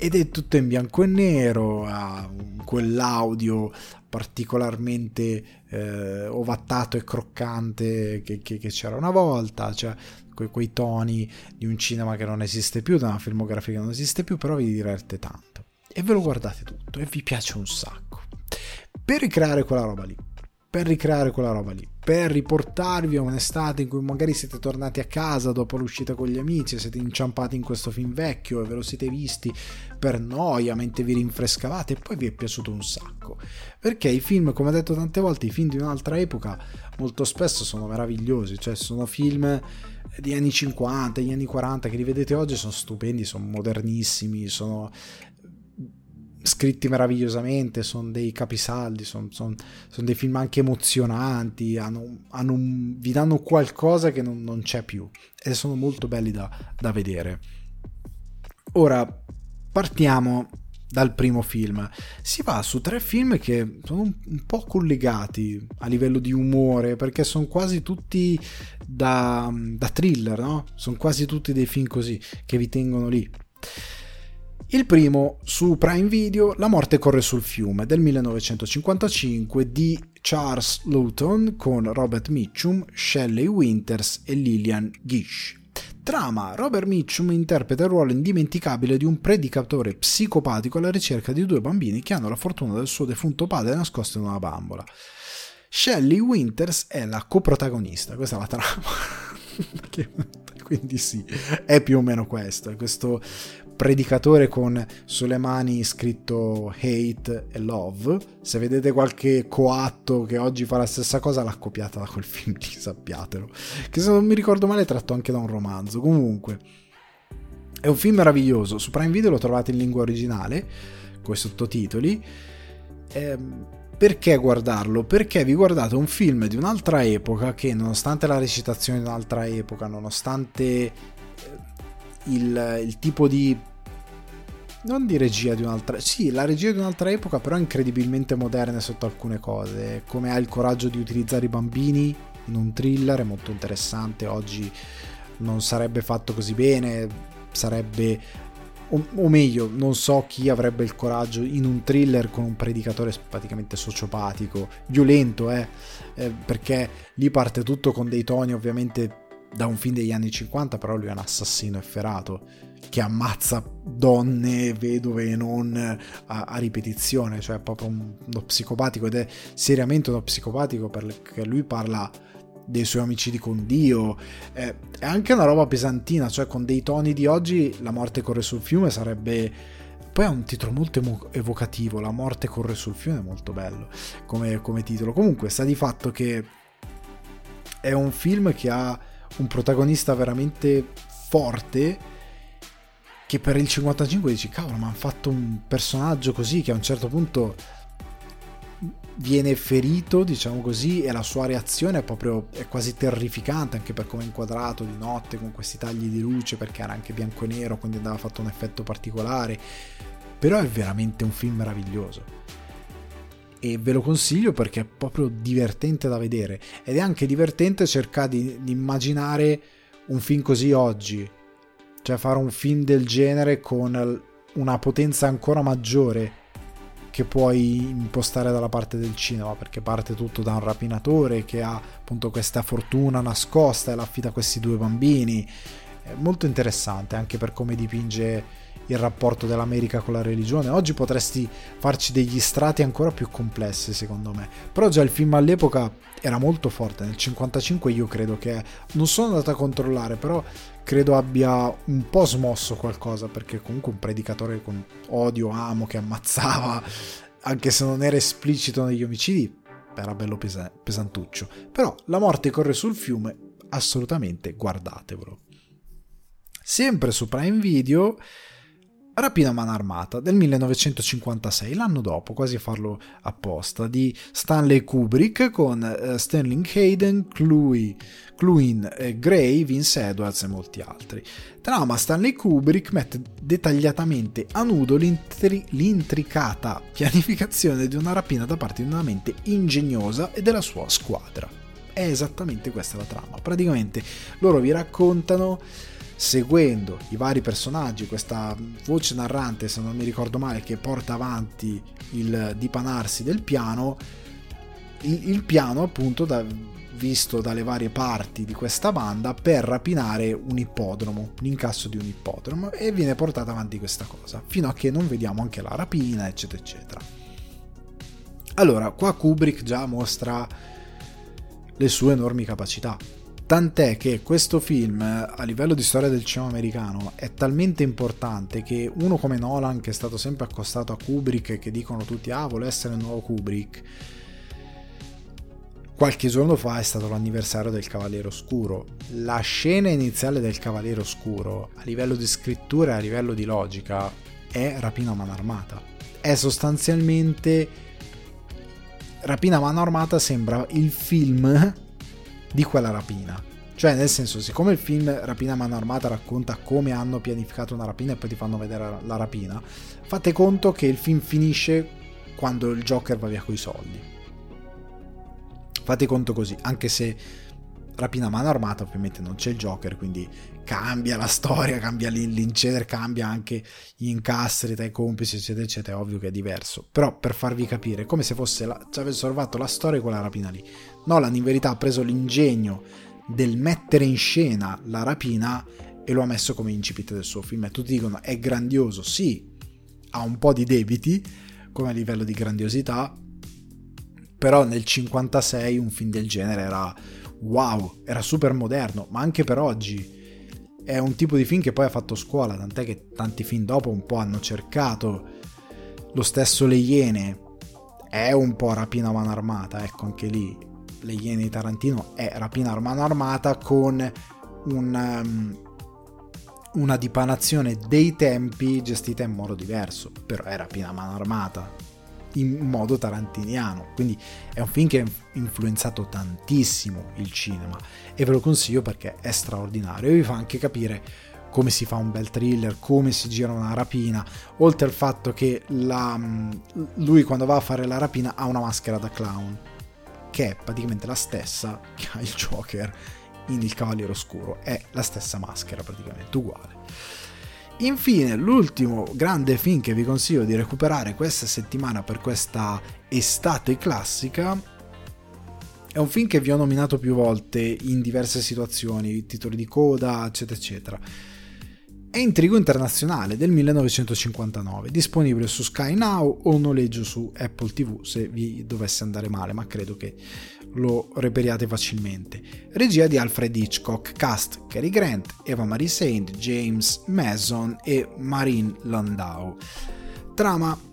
ed è tutto in bianco e nero, ha quell'audio particolarmente eh, ovattato e croccante che, che, che, c'era una volta, cioè que, quei toni di un cinema che non esiste più, da una filmografia che non esiste più, però vi diverte tanto. E ve lo guardate tutto e vi piace un sacco. Per ricreare quella roba lì, per ricreare quella roba lì, per riportarvi a un'estate in cui magari siete tornati a casa dopo l'uscita con gli amici, siete inciampati in questo film vecchio e ve lo siete visti per noia mentre vi rinfrescavate e poi vi è piaciuto un sacco. Perché i film, come ho detto tante volte, i film di un'altra epoca molto spesso sono meravigliosi, cioè sono film di anni 50, gli anni 40 che li vedete oggi sono stupendi, sono modernissimi, sono scritti meravigliosamente, sono dei capisaldi, sono, sono, sono, dei film anche emozionanti, hanno, hanno vi danno qualcosa che non, non, c'è più e sono molto belli da, da vedere. Ora partiamo dal primo film. Si va su tre film che sono un po' collegati a livello di umore perché sono quasi tutti da, da thriller, no? Sono quasi tutti dei film così che vi tengono lì. Il primo su Prime Video, La morte corre sul fiume del 1955 di Charles Luton con Robert Mitchum, Shelley Winters e Lillian Gish. Trama: Robert Mitchum interpreta il ruolo indimenticabile di un predicatore psicopatico alla ricerca di due bambini che hanno la fortuna del suo defunto padre nascosto in una bambola. Shelley Winters è la coprotagonista, questa è la trama. Quindi sì, è più o meno questo, questo predicatore con sulle mani scritto hate e love. Se vedete qualche coatto che oggi fa la stessa cosa, l'ha copiata da quel film lì, sappiatelo. Che se non mi ricordo male è tratto anche da un romanzo. Comunque, è un film meraviglioso. Su Prime Video lo trovate in lingua originale, con i sottotitoli. Ehm, perché guardarlo? Perché vi guardate un film di un'altra epoca che, nonostante la recitazione di un'altra epoca, nonostante eh, il, il tipo di non di regia di un'altra sì la regia di un'altra epoca però incredibilmente moderna sotto alcune cose. Come ha il coraggio di utilizzare i bambini in un thriller è molto interessante. Oggi non sarebbe fatto così bene sarebbe o, o, meglio non so chi avrebbe il coraggio in un thriller con un predicatore praticamente sociopatico violento eh, eh perché lì parte tutto con dei toni ovviamente da un film degli anni 50 però lui è un assassino efferato che ammazza donne, vedove e non a, a, ripetizione, cioè proprio uno psicopatico ed è seriamente uno psicopatico perché lui parla dei suoi omicidi con Dio, è anche una roba pesantina, cioè con dei toni di oggi la morte corre sul fiume sarebbe... Poi ha un titolo molto evocativo, La morte corre sul fiume, è molto bello come, come titolo. Comunque sta di fatto che è un film che ha un protagonista veramente forte che per il 55 dici cavolo ma hanno fatto un personaggio così che a un certo punto viene ferito diciamo così e la sua reazione è proprio è quasi terrificante anche per come è inquadrato di notte con questi tagli di luce perché era anche bianco e nero quindi andava fatto un effetto particolare. Però è veramente un film meraviglioso e ve lo consiglio perché è proprio divertente da vedere. Ed è anche divertente cercare di, di immaginare un film così oggi. Cioè fare un film del genere con una potenza ancora maggiore che puoi impostare dalla parte del cinema perché parte tutto da un rapinatore che ha appunto questa fortuna nascosta e l'affida a questi due bambini. È molto interessante anche per come dipinge il rapporto dell'America con la religione. Oggi potresti farci degli strati ancora più complessi, secondo me. Però già il film all'epoca era molto forte. Nel 55 io credo che non sono andato a controllare, però credo abbia un po' smosso qualcosa perché comunque un predicatore con odio, amo che ammazzava, anche se non era esplicito negli omicidi, era bello pesantuccio. Però La morte corre sul fiume, assolutamente guardatevelo. Sempre su Prime Video Rapina a mano armata del 1956, l'anno dopo, quasi a farlo apposta, di Stanley Kubrick con uh, Sterling Hayden, Chloe, Chloe eh, Gray, Vince Edwards e molti altri. Trama Stanley Kubrick mette dettagliatamente a nudo l'intri- l'intricata pianificazione di una rapina da parte di una mente ingegnosa e della sua squadra. È esattamente questa la trama. Praticamente loro vi raccontano seguendo i vari personaggi, questa voce narrante, se non mi ricordo male, che porta avanti il dipanarsi del piano, il, il piano appunto da, visto dalle varie parti di questa banda per rapinare un ippodromo, l'incasso di un ippodromo e viene portata avanti questa cosa, fino a che non vediamo anche la rapina, eccetera, eccetera. Allora, qua Kubrick già mostra le sue enormi capacità Tant'è che questo film, a livello di storia del cinema americano, è talmente importante che uno come Nolan, che è stato sempre accostato a Kubrick e che dicono tutti, ah, vuole essere il nuovo Kubrick, qualche giorno fa è stato l'anniversario del Cavaliere Oscuro. La scena iniziale del Cavaliere Oscuro, a livello di scrittura e a livello di logica, è Rapina a mano armata. È sostanzialmente... Rapina a mano armata sembra il film di quella rapina. Cioè, nel senso, siccome il film Rapina a mano armata racconta come hanno pianificato una rapina e poi ti fanno vedere la rapina, fate conto che il film finisce quando il Joker va via coi soldi. Fate conto così, anche se Rapina a mano armata ovviamente non c'è il Joker, quindi cambia la storia, cambia l'incedere, cambia anche gli incastri tra i complici, eccetera, eccetera, è ovvio che è diverso. Però per farvi capire, come se fosse la, ci avessero fatto la storia con la rapina lì. Nolan in verità ha preso l'ingegno del mettere in scena la rapina e lo ha messo come incipit del suo film. E tutti dicono è grandioso, sì, ha un po' di debiti come livello di grandiosità, però nel 56 un film del genere era wow, era super moderno, ma anche per oggi è un tipo di film che poi ha fatto scuola, tant'è che tanti film dopo un po' hanno cercato lo stesso Le Iene. È un po' rapina mano armata, ecco anche lì le Iene di Tarantino è rapina a mano armata con un, um, una dipanazione dei tempi gestita in modo diverso, però è rapina a mano armata in modo tarantiniano, quindi è un film che ha influenzato tantissimo il cinema e ve lo consiglio perché è straordinario. E vi fa anche capire come si fa un bel thriller, come si gira una rapina, oltre al fatto che la, mm, lui quando va a fare la rapina ha una maschera da clown che è praticamente la stessa che ha il Joker in Il Cavaliere Oscuro, è la stessa maschera praticamente, uguale. Infine, l'ultimo grande film che vi consiglio di recuperare questa settimana per questa estate classica è un film che vi ho nominato più volte in diverse situazioni, titoli di coda, eccetera, eccetera è Intrigo Internazionale del 1959, disponibile su Sky Now o noleggio su Apple TV se vi dovesse andare male, ma credo che lo reperiate facilmente. Regia di Alfred Hitchcock, cast Cary Grant, Eva Marie Saint, James Mason e Marine Landau. Trama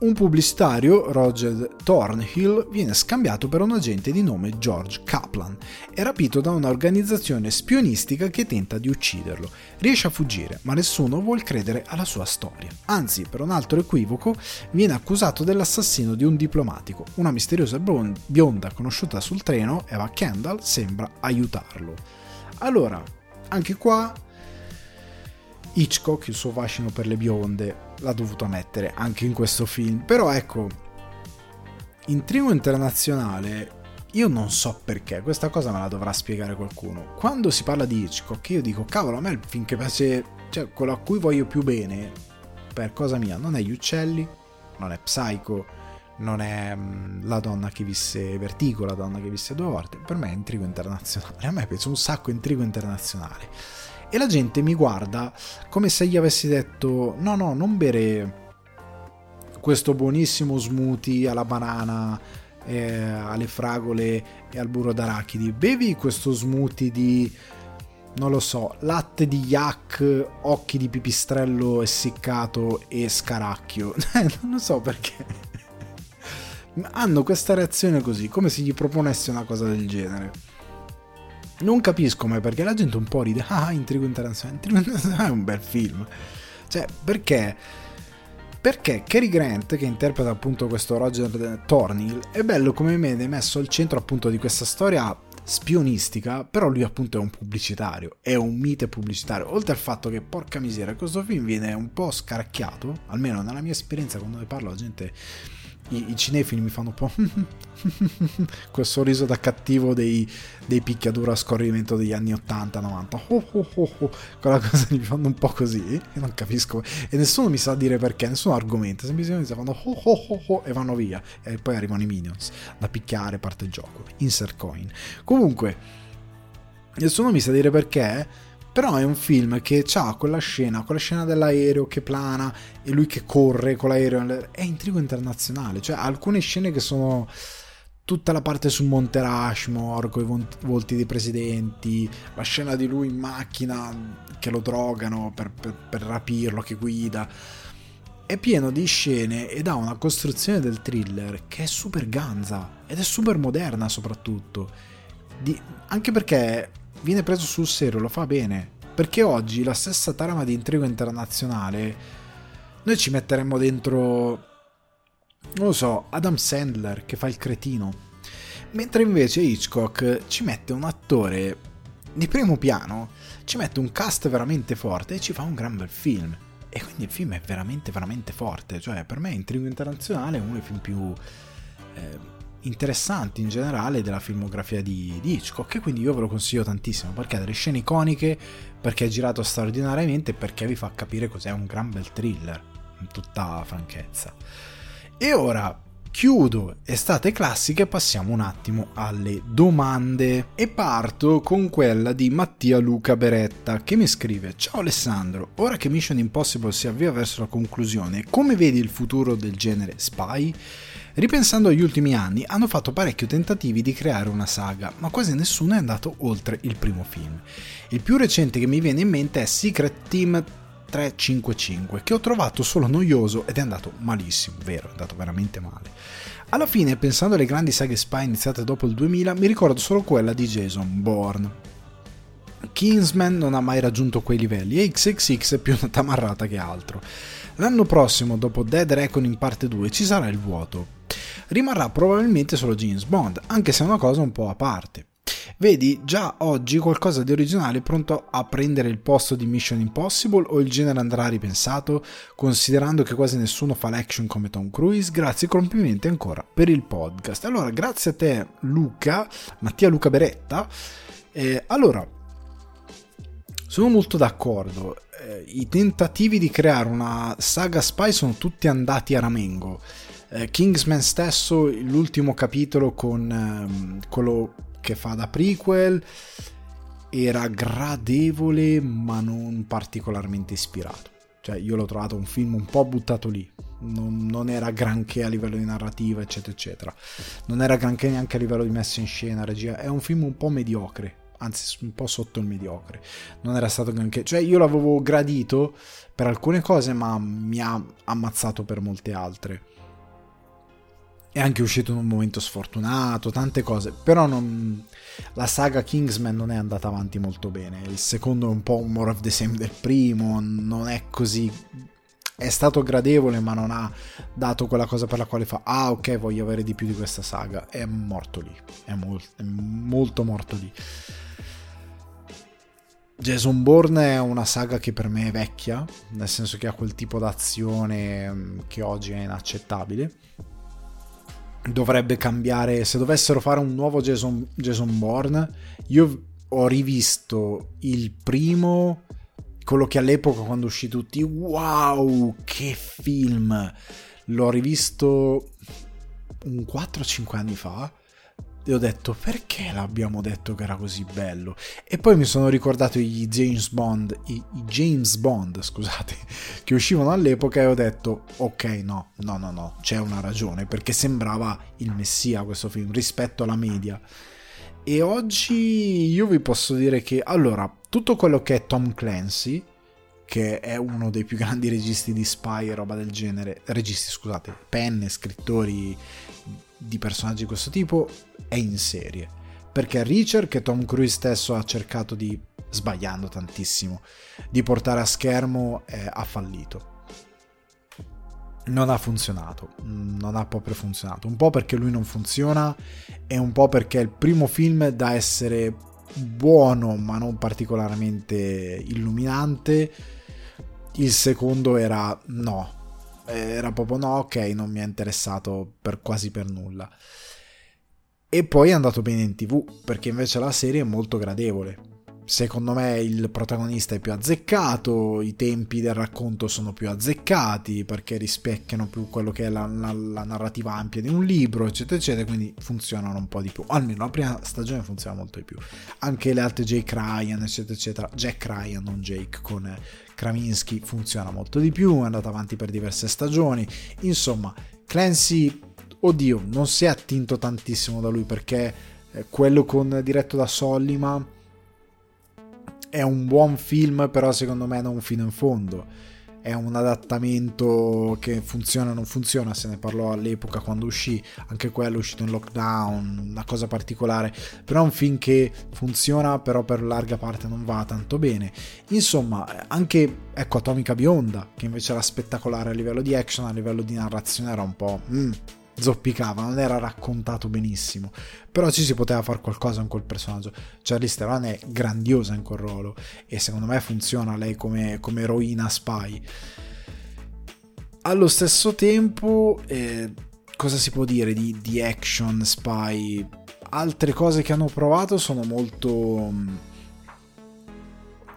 un pubblicitario, Roger Thornhill, viene scambiato per un agente di nome George Kaplan e rapito da un'organizzazione spionistica che tenta di ucciderlo. Riesce a fuggire, ma nessuno vuole credere alla sua storia. Anzi, per un altro equivoco, viene accusato dell'assassino di un diplomatico. Una misteriosa bionda conosciuta sul treno, Eva Kendall, sembra aiutarlo. Allora, anche qua Hitchcock, il suo fascino per le bionde, l'ha dovuto mettere anche in questo film. Però ecco, Intrigo internazionale, io non so perché, questa cosa me la dovrà spiegare qualcuno. Quando si parla di Hitchcock, io dico, cavolo, a me il film che piace, cioè quello a cui voglio più bene, per cosa mia, non è Gli Uccelli, non è Psycho, non è um, La donna che visse Vertigo, La donna che visse due volte, per me è Intrigo internazionale. A me piace un sacco Intrigo internazionale e la gente mi guarda come se gli avessi detto no no non bere questo buonissimo smoothie alla banana eh, alle fragole e al burro d'arachidi bevi questo smoothie di non lo so, latte di yak, occhi di pipistrello essiccato e scaracchio. non lo so perché. Hanno questa reazione così, come se gli proponessi una cosa del genere. Non capisco mai perché la gente un po' ride. Ah, Intrigo Internazionale. Intrigo Internazionale è un bel film. Cioè, perché? Perché Cary Grant, che interpreta appunto questo Roger Thornhill, è bello come viene messo al centro appunto di questa storia spionistica, però lui appunto è un pubblicitario, è un mite pubblicitario, oltre al fatto che porca miseria, questo film viene un po' scaracchiato, almeno nella mia esperienza quando ne parlo la gente i, i cinefili mi fanno un po' quel sorriso da cattivo dei, dei picchiaduro a scorrimento degli anni 80-90 oh, oh, oh, oh. quella cosa mi fanno un po' così e non capisco. E nessuno mi sa dire perché nessun argomento semplicemente fanno oh, oh, oh, oh, e vanno via. E poi arrivano i minions da picchiare parte gioco insert coin. Comunque nessuno mi sa dire perché però è un film che ha quella scena, quella scena dell'aereo che plana e lui che corre con l'aereo. È intrigo internazionale. Cioè, alcune scene che sono tutta la parte sul Monte Rushmore con i volti dei presidenti, la scena di lui in macchina che lo drogano per, per, per rapirlo, che guida. È pieno di scene ed ha una costruzione del thriller che è super ganza ed è super moderna soprattutto. Di, anche perché viene preso sul serio, lo fa bene. Perché oggi la stessa trama di intrigo internazionale, noi ci metteremmo dentro, non lo so, Adam Sandler che fa il cretino. Mentre invece Hitchcock ci mette un attore di primo piano, ci mette un cast veramente forte e ci fa un gran bel film. E quindi il film è veramente, veramente forte. Cioè, per me Intrigo Internazionale è uno dei film più... Eh, interessanti in generale della filmografia di, di Hitchcock e quindi io ve lo consiglio tantissimo perché ha delle scene iconiche, perché è girato straordinariamente e perché vi fa capire cos'è un gran bel thriller, in tutta franchezza. E ora chiudo estate classiche e passiamo un attimo alle domande e parto con quella di Mattia Luca Beretta che mi scrive Ciao Alessandro, ora che Mission Impossible si avvia verso la conclusione, come vedi il futuro del genere spy? Ripensando agli ultimi anni, hanno fatto parecchi tentativi di creare una saga, ma quasi nessuno è andato oltre il primo film. Il più recente che mi viene in mente è Secret Team 355, che ho trovato solo noioso ed è andato malissimo, vero, è andato veramente male. Alla fine, pensando alle grandi saghe spy iniziate dopo il 2000, mi ricordo solo quella di Jason Bourne. Kingsman non ha mai raggiunto quei livelli e XXX è più una tamarrata che altro. L'anno prossimo, dopo Dead Reckoning parte 2, ci sarà il vuoto rimarrà probabilmente solo James Bond, anche se è una cosa un po' a parte. Vedi già oggi qualcosa di originale pronto a prendere il posto di Mission Impossible o il genere andrà ripensato, considerando che quasi nessuno fa l'action come Tom Cruise? Grazie e complimenti ancora per il podcast. Allora, grazie a te Luca, Mattia Luca Beretta. Eh, allora, sono molto d'accordo. Eh, I tentativi di creare una saga spy sono tutti andati a ramengo eh, Kingsman stesso, l'ultimo capitolo con ehm, quello che fa da prequel, era gradevole ma non particolarmente ispirato. Cioè io l'ho trovato un film un po' buttato lì, non, non, era granché a livello di narrativa, eccetera, eccetera. Non era granché neanche a livello di messa in scena, regia. È un film un po' mediocre, anzi un po' sotto il mediocre. Non era stato granché... Cioè io l'avevo gradito per alcune cose, ma mi ha ammazzato per molte altre è anche uscito in un momento sfortunato, tante cose, però non, la saga Kingsman non è andata avanti molto bene. Il secondo è un po' more of the same del primo, non è così. È stato gradevole, ma non ha dato quella cosa per la quale fa: Ah, ok, voglio avere di più di questa saga. È morto lì, è, mol- è molto morto lì. Jason Bourne è una saga che per me è vecchia, nel senso che ha quel tipo d'azione mm, che oggi è inaccettabile dovrebbe cambiare. Se dovessero fare un nuovo Jason, Jason Bourne, io ho rivisto il primo, quello che all'epoca quando uscì tutti, wow, che film! L'ho rivisto un 4-5 anni fa. E ho detto perché l'abbiamo detto che era così bello? E poi mi sono ricordato i James Bond i, i, James Bond scusate che uscivano all'epoca e ho detto ok no no no no c'è una ragione perché sembrava il messia questo film rispetto alla media. E oggi io vi posso dire che allora tutto quello che è Tom Clancy che è uno dei più grandi registi di spy e roba del genere registi scusate penne scrittori di personaggi di questo tipo è in serie. Perché Richard, che Tom Cruise stesso ha cercato di, sbagliando tantissimo, di portare a schermo, eh, ha fallito. Non ha funzionato, non ha proprio funzionato. Un po' perché lui non funziona e un po' perché è il primo film da essere buono ma non particolarmente illuminante. Il secondo era no, era proprio no, ok, non mi ha interessato per quasi per nulla. E poi è andato bene in tv, perché invece la serie è molto gradevole. Secondo me il protagonista è più azzeccato, i tempi del racconto sono più azzeccati, perché rispecchiano più quello che è la, la, la narrativa ampia di un libro, eccetera, eccetera, quindi funzionano un po' di più. Almeno la prima stagione funziona molto di più. Anche le altre Jake Ryan, eccetera, eccetera. Jack Ryan, non Jake, con Kraminski funziona molto di più, è andato avanti per diverse stagioni. Insomma, Clancy, oddio, non si è attinto tantissimo da lui perché eh, quello con, diretto da Sollima è un buon film, però secondo me non fino in fondo è un adattamento che funziona o non funziona, se ne parlò all'epoca quando uscì, anche quello è uscito in lockdown, una cosa particolare, però è un film che funziona, però per larga parte non va tanto bene. Insomma, anche ecco Atomica Bionda, che invece era spettacolare a livello di action, a livello di narrazione era un po'... Mm, zoppicava, non era raccontato benissimo, però ci si poteva fare qualcosa con quel personaggio. Charlize Theron è grandiosa in quel ruolo e secondo me funziona lei come, come eroina spy. Allo stesso tempo, eh, cosa si può dire di, di action spy? Altre cose che hanno provato sono molto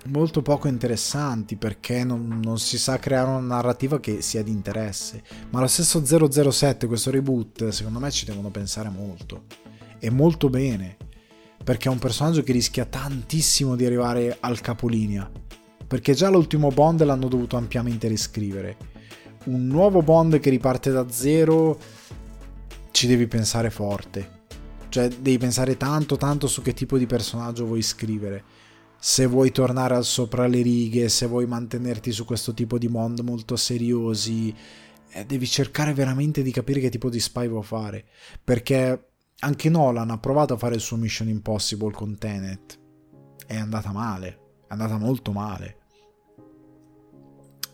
molto poco interessanti perché non, non, si sa creare una narrativa che sia di interesse. Ma lo stesso 007, questo reboot, secondo me ci devono pensare molto. E molto bene. Perché è un personaggio che rischia tantissimo di arrivare al capolinea. Perché già l'ultimo Bond l'hanno dovuto ampiamente riscrivere. Un nuovo Bond che riparte da zero ci devi pensare forte. Cioè devi pensare tanto tanto su che tipo di personaggio vuoi scrivere se vuoi tornare al sopra le righe, se vuoi mantenerti su questo tipo di mondo molto seriosi, eh, devi cercare veramente di capire che tipo di spy vuoi fare. Perché anche Nolan ha provato a fare il suo Mission Impossible con Tenet. È andata male, è andata molto male.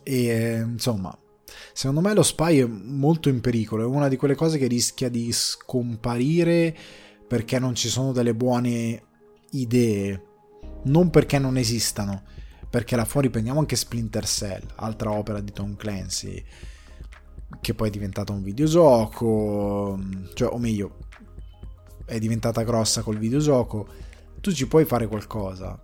E insomma, secondo me lo spy è molto in pericolo, è una di quelle cose che rischia di scomparire perché non ci sono delle buone idee non perché non esistano, perché là fuori prendiamo anche Splinter Cell, altra opera di Tom Clancy, che poi è diventata un videogioco, cioè, o meglio, è diventata grossa col videogioco, tu ci puoi fare qualcosa,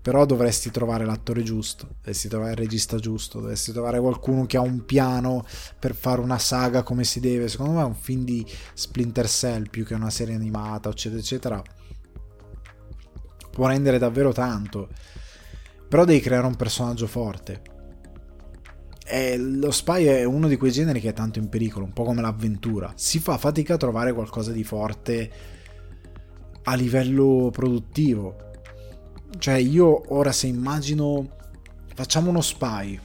però dovresti trovare l'attore giusto, dovresti trovare il regista giusto, dovresti trovare qualcuno che ha un piano per fare una saga come si deve. Secondo me è un film di Splinter Cell più che una serie animata, eccetera, eccetera può rendere davvero tanto. Però devi creare un personaggio forte. E lo spy è uno di quei generi che è tanto in pericolo, un po' come l'avventura. Si fa fatica a trovare qualcosa di forte a livello produttivo. Cioè, io ora se immagino. Facciamo uno spy.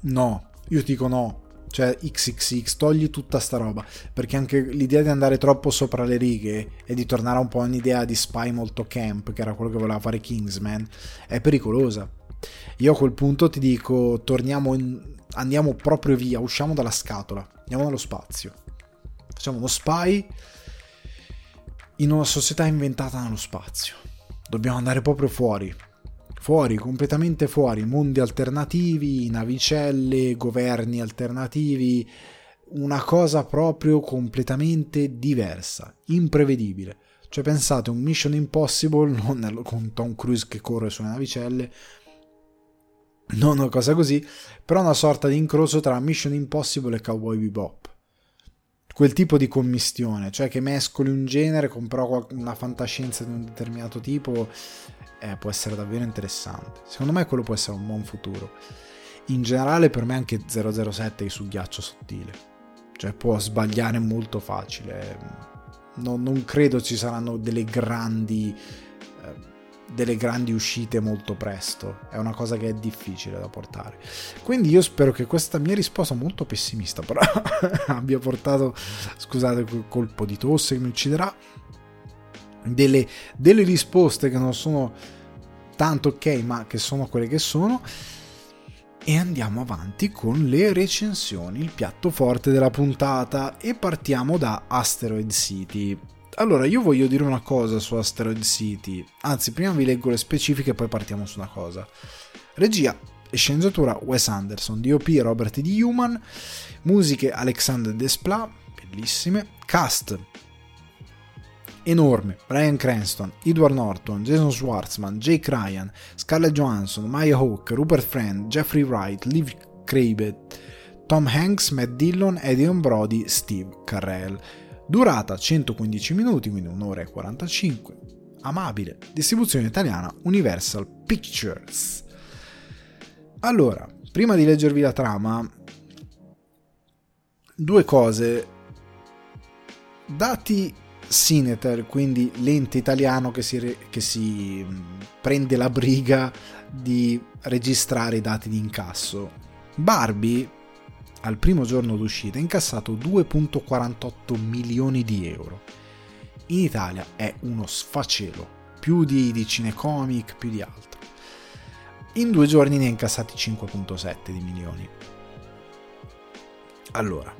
No, io dico no cioè XXX, togli tutta sta roba, perché anche l'idea di andare troppo sopra le righe e di tornare un po' a un'idea di spy molto camp, che era quello che voleva fare Kingsman, è pericolosa. Io a quel punto ti dico, torniamo in, andiamo proprio via, usciamo dalla scatola, andiamo nello spazio. Facciamo uno spy in una società inventata nello spazio. Dobbiamo andare proprio fuori, fuori, completamente fuori, mondi alternativi, navicelle, governi alternativi, una cosa proprio completamente diversa, imprevedibile. Cioè pensate un Mission Impossible non con Tom Cruise che corre sulle navicelle, non una cosa così, però una sorta di incrocio tra Mission Impossible e Cowboy Bebop. quel tipo di commistione, cioè che mescoli un genere con però una fantascienza di un determinato tipo, eh, può essere davvero interessante. Secondo me quello può essere un buon futuro. In generale per me anche 007 è su ghiaccio sottile, cioè può sbagliare molto facile. Non, non credo ci saranno delle grandi delle grandi uscite molto presto. È una cosa che è difficile da portare. Quindi io spero che questa mia risposta molto pessimista però abbia portato, scusate, quel colpo di tosse che mi ucciderà, delle, delle risposte che non sono tanto ok, ma che sono quelle che sono. E andiamo avanti con le recensioni, il piatto forte della puntata. E partiamo da Asteroid City. Allora, io voglio dire una cosa su Asteroid City. Anzi, prima vi leggo le specifiche e poi partiamo su una cosa. Regia e sceneggiatura Wes Anderson, DOP Robert D. Human, musiche Alexander Desplat, bellissime, cast enorme, Brian Cranston, Edward Norton, Jason Schwartzman, Jake Ryan, Scarlett Johansson, Maya Hawke, Rupert Friend, Jeffrey Wright, Liv Crabbett, Tom Hanks, Matt Dillon, Adrian Brody, Steve Carell. Durata 115 minuti, quindi un'ora e 45. Amabile. Distribuzione italiana Universal Pictures. Allora, prima di leggervi la trama, due cose. Dati Cineter, quindi l'ente italiano che si, che si prende la briga di registrare i dati di incasso. Barbie al primo giorno d'uscita ha incassato 2.48 milioni di euro. In Italia è uno sfacelo, più di, di Cinecomic, più di altro. In due giorni ne ha incassati 5.7 di milioni. Allora,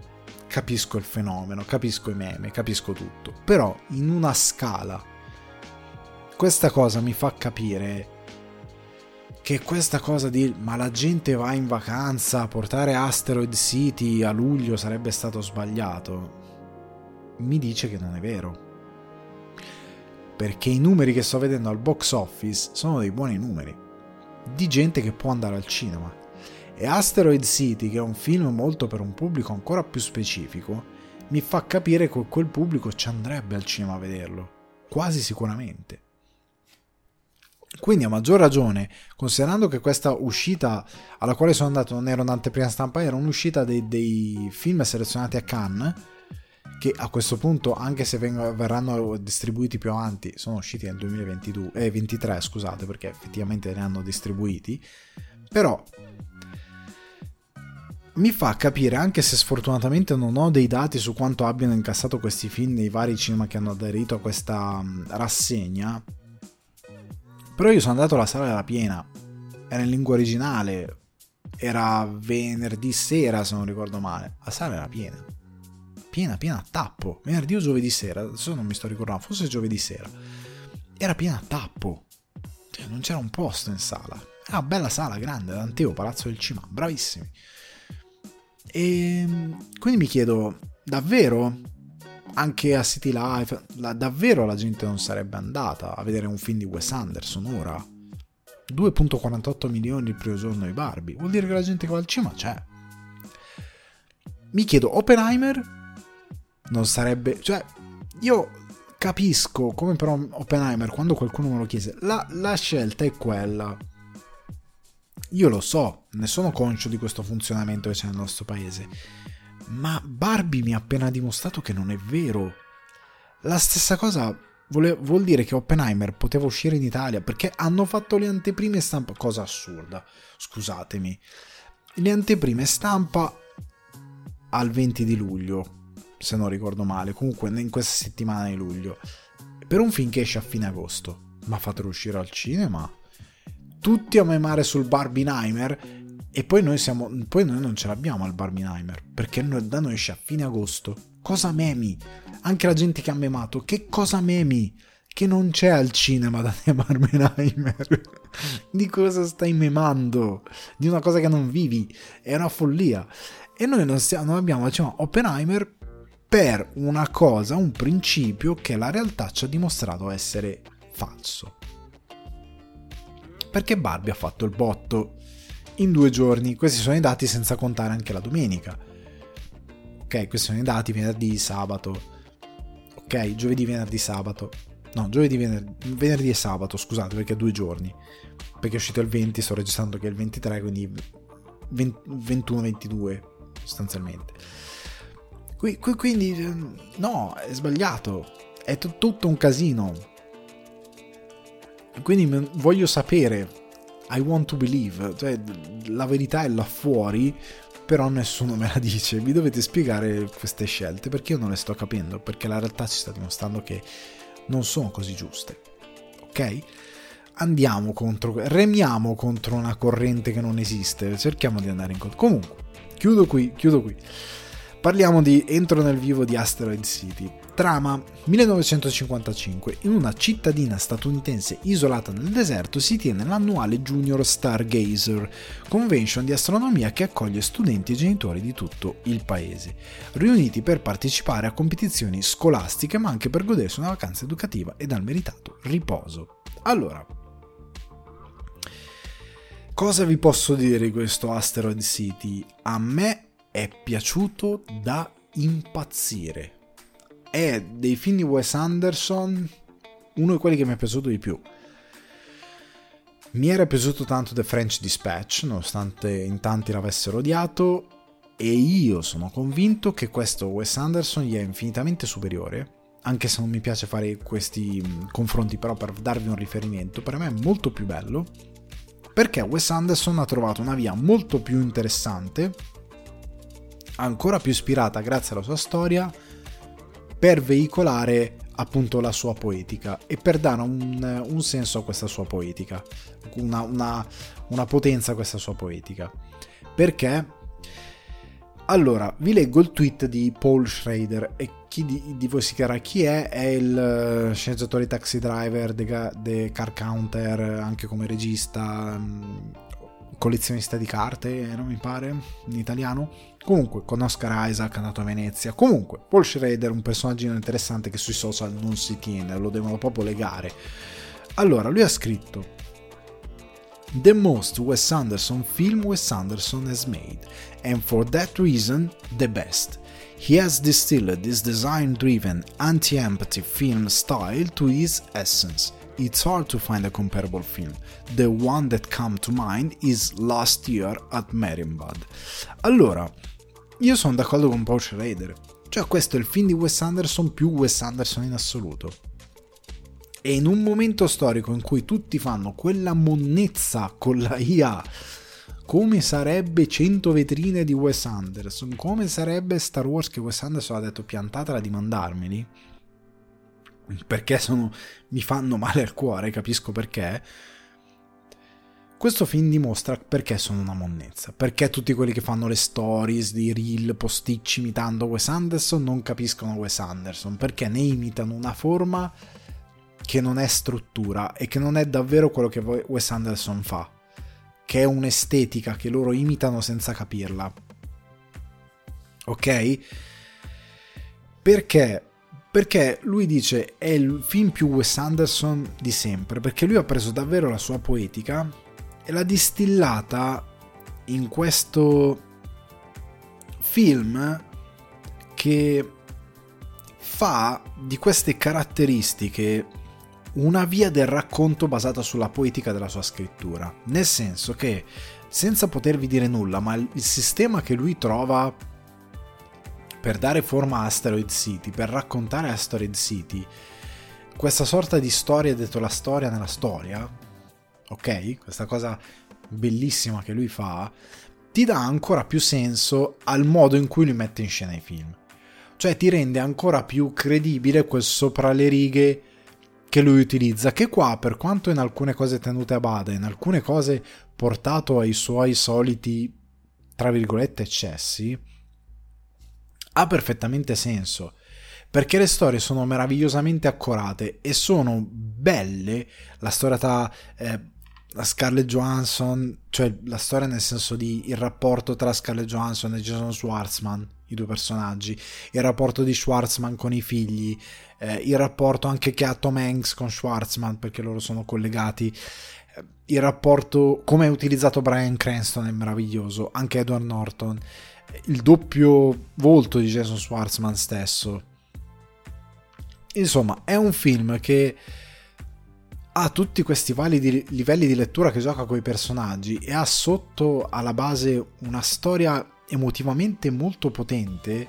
capisco il fenomeno, capisco i meme, capisco tutto, però in una scala questa cosa mi fa capire che questa cosa di ma la gente va in vacanza, portare Asteroid City a luglio sarebbe stato sbagliato, mi dice che non è vero. Perché i numeri che sto vedendo al box office sono dei buoni numeri, di gente che può andare al cinema. E Asteroid City, che è un film molto per un pubblico ancora più specifico, mi fa capire che quel pubblico ci andrebbe al cinema a vederlo, quasi sicuramente. Quindi a maggior ragione, considerando che questa uscita alla quale sono andato non era un'anteprima stampa, era un'uscita dei, dei film selezionati a Cannes, che a questo punto, anche se veng- verranno distribuiti più avanti, sono usciti nel 2022, eh, 23, scusate, perché effettivamente ne hanno distribuiti, però mi fa capire, anche se sfortunatamente non ho dei dati su quanto abbiano incassato questi film nei vari cinema che hanno aderito a questa rassegna, però io sono andato alla sala della piena, era in lingua originale, era venerdì sera se non ricordo male, la sala era piena. Piena, piena a tappo. Venerdì o giovedì sera, adesso non mi sto ricordando, forse giovedì sera. Era piena a tappo. Cioè, non c'era un posto in sala. Era una bella sala, grande, Danteo, Palazzo del Cima, bravissimi. E ehm, quindi mi chiedo, davvero anche a City Life, la, davvero la gente non sarebbe andata a vedere un film di Wes Anderson ora. 2.48 milioni il primo giorno di Barbie, vuol dire che la gente che va al cinema c'è. Mi chiedo, Oppenheimer non sarebbe... cioè, io capisco come però Oppenheimer, quando qualcuno me lo chiese, la, la scelta è quella. Io lo so, ne sono conscio di questo funzionamento che c'è nel nostro paese ma Barbie mi ha appena dimostrato che non è vero. La stessa cosa vuole, vuol dire che Oppenheimer poteva uscire in Italia perché hanno fatto le anteprime stampa, cosa assurda, scusatemi. Le anteprime stampa al 20 di luglio, se non ricordo male, comunque in questa settimana di luglio, per un film che esce a fine agosto. Ma fatelo uscire al cinema. Tutti a memare sul Barbieheimer e poi noi, siamo, poi noi non ce l'abbiamo al Barbenheimer, perché da noi esce a fine agosto. Cosa memi? Anche la gente che ha memato, che cosa memi? Che non c'è al cinema da Barbenheimer. Di cosa stai memando? Di una cosa che non vivi. È una follia. E noi non, stiamo, non abbiamo diciamo, Oppenheimer per una cosa, un principio che la realtà ci ha dimostrato essere falso. Perché Barbie ha fatto il botto in due giorni. Questi sono i dati senza contare anche la domenica. Ok, questi sono i dati venerdì, sabato. Ok, giovedì, venerdì, sabato. No, giovedì, venerdì, venerdì e sabato, scusate, perché è due giorni. Perché è uscito il 20, sto registrando che è il 23, quindi 21-22 sostanzialmente. Quindi no, è sbagliato, è t- tutto un casino. Quindi voglio sapere, I want to believe, cioè la verità è là fuori, però nessuno me la dice. Vi dovete spiegare queste scelte perché io non le sto capendo, perché la realtà ci sta dimostrando che non sono così giuste. Ok? Andiamo contro, remiamo contro una corrente che non esiste, cerchiamo di andare incontro. Comunque, chiudo qui, chiudo qui. Parliamo di Entro nel vivo di Asteroid City. Trama 1955. In una cittadina statunitense isolata nel deserto si tiene l'annuale Junior Stargazer, convention di astronomia che accoglie studenti e genitori di tutto il paese, riuniti per partecipare a competizioni scolastiche ma anche per godersi una vacanza educativa e dal meritato riposo. Allora, cosa vi posso dire di questo Asteroid City? A me è piaciuto da impazzire. È dei film di Wes Anderson uno di quelli che mi è piaciuto di più. Mi era piaciuto tanto The French Dispatch, nonostante in tanti l'avessero odiato, e io sono convinto che questo Wes Anderson gli è infinitamente superiore, anche se non mi piace fare questi confronti, però per darvi un riferimento, per me è molto più bello, perché Wes Anderson ha trovato una via molto più interessante ancora più ispirata grazie alla sua storia per veicolare appunto la sua poetica e per dare un, un senso a questa sua poetica, una, una, una, potenza a questa sua poetica. Perché? Allora, vi leggo il tweet di Paul Schrader e chi di, di voi si chiederà chi è? È il sceneggiatore taxi driver, The Car Counter, anche come regista, collezionista di carte, non mi pare, in italiano. Comunque, con Oscar Isaac, andato a Venezia. Comunque, Paul Schrader, un personaggio interessante che sui social non si tiene, lo devono proprio legare. Allora, lui ha scritto The most Wes Anderson film Wes Anderson has made, and for that reason, the best. He has distilled this design driven, anti empathy film style to his essence it's hard to find a comparable film. The one that come to mind is Last Year at Marienbad. Allora, io sono d'accordo con Paul Schrader. Cioè, questo è il film di Wes Anderson più Wes Anderson in assoluto. E in un momento storico in cui tutti fanno quella monnezza con la IA, come sarebbe 100 vetrine di Wes Anderson, come sarebbe Star Wars che Wes Anderson ha detto piantatela di mandarmeli, perché sono, mi fanno male al cuore, capisco perché. Questo film dimostra perché sono una monnezza, perché tutti quelli che fanno le stories di reel, posticci imitando Wes Anderson non capiscono Wes Anderson, perché ne imitano una forma che non è struttura e che non è davvero quello che Wes Anderson fa, che è un'estetica che loro imitano senza capirla. Ok? Perché perché lui dice è il film più Wes Anderson di sempre, perché lui ha preso davvero la sua poetica e l'ha distillata in questo film che fa di queste caratteristiche una via del racconto basata sulla poetica della sua scrittura, nel senso che senza potervi dire nulla, ma il sistema che lui trova per dare forma a Asteroid City, per raccontare Asteroid City, questa sorta di storia dietro la storia nella storia, ok? Questa cosa bellissima che lui fa, ti dà ancora più senso al modo in cui lui mette in scena i film. Cioè ti rende ancora più credibile quel sopra le righe che lui utilizza, che qua per quanto in alcune cose tenute a bada, in alcune cose portato ai suoi soliti, tra virgolette, eccessi, ha perfettamente senso perché le storie sono meravigliosamente accorate e sono belle. La storia tra eh, Scarlett Johansson, cioè la storia nel senso di il rapporto tra Scarlett Johansson e Jason Schwartzman, i due personaggi, il rapporto di Schwartzman con i figli, eh, il rapporto anche che ha Tom Hanks con Schwartzman perché loro sono collegati. Eh, il rapporto come è utilizzato Brian Cranston è meraviglioso, anche Edward Norton il doppio volto di Jason Schwartzman stesso. Insomma, è un film che ha tutti questi validi livelli di lettura che gioca con i personaggi e ha sotto alla base una storia emotivamente molto potente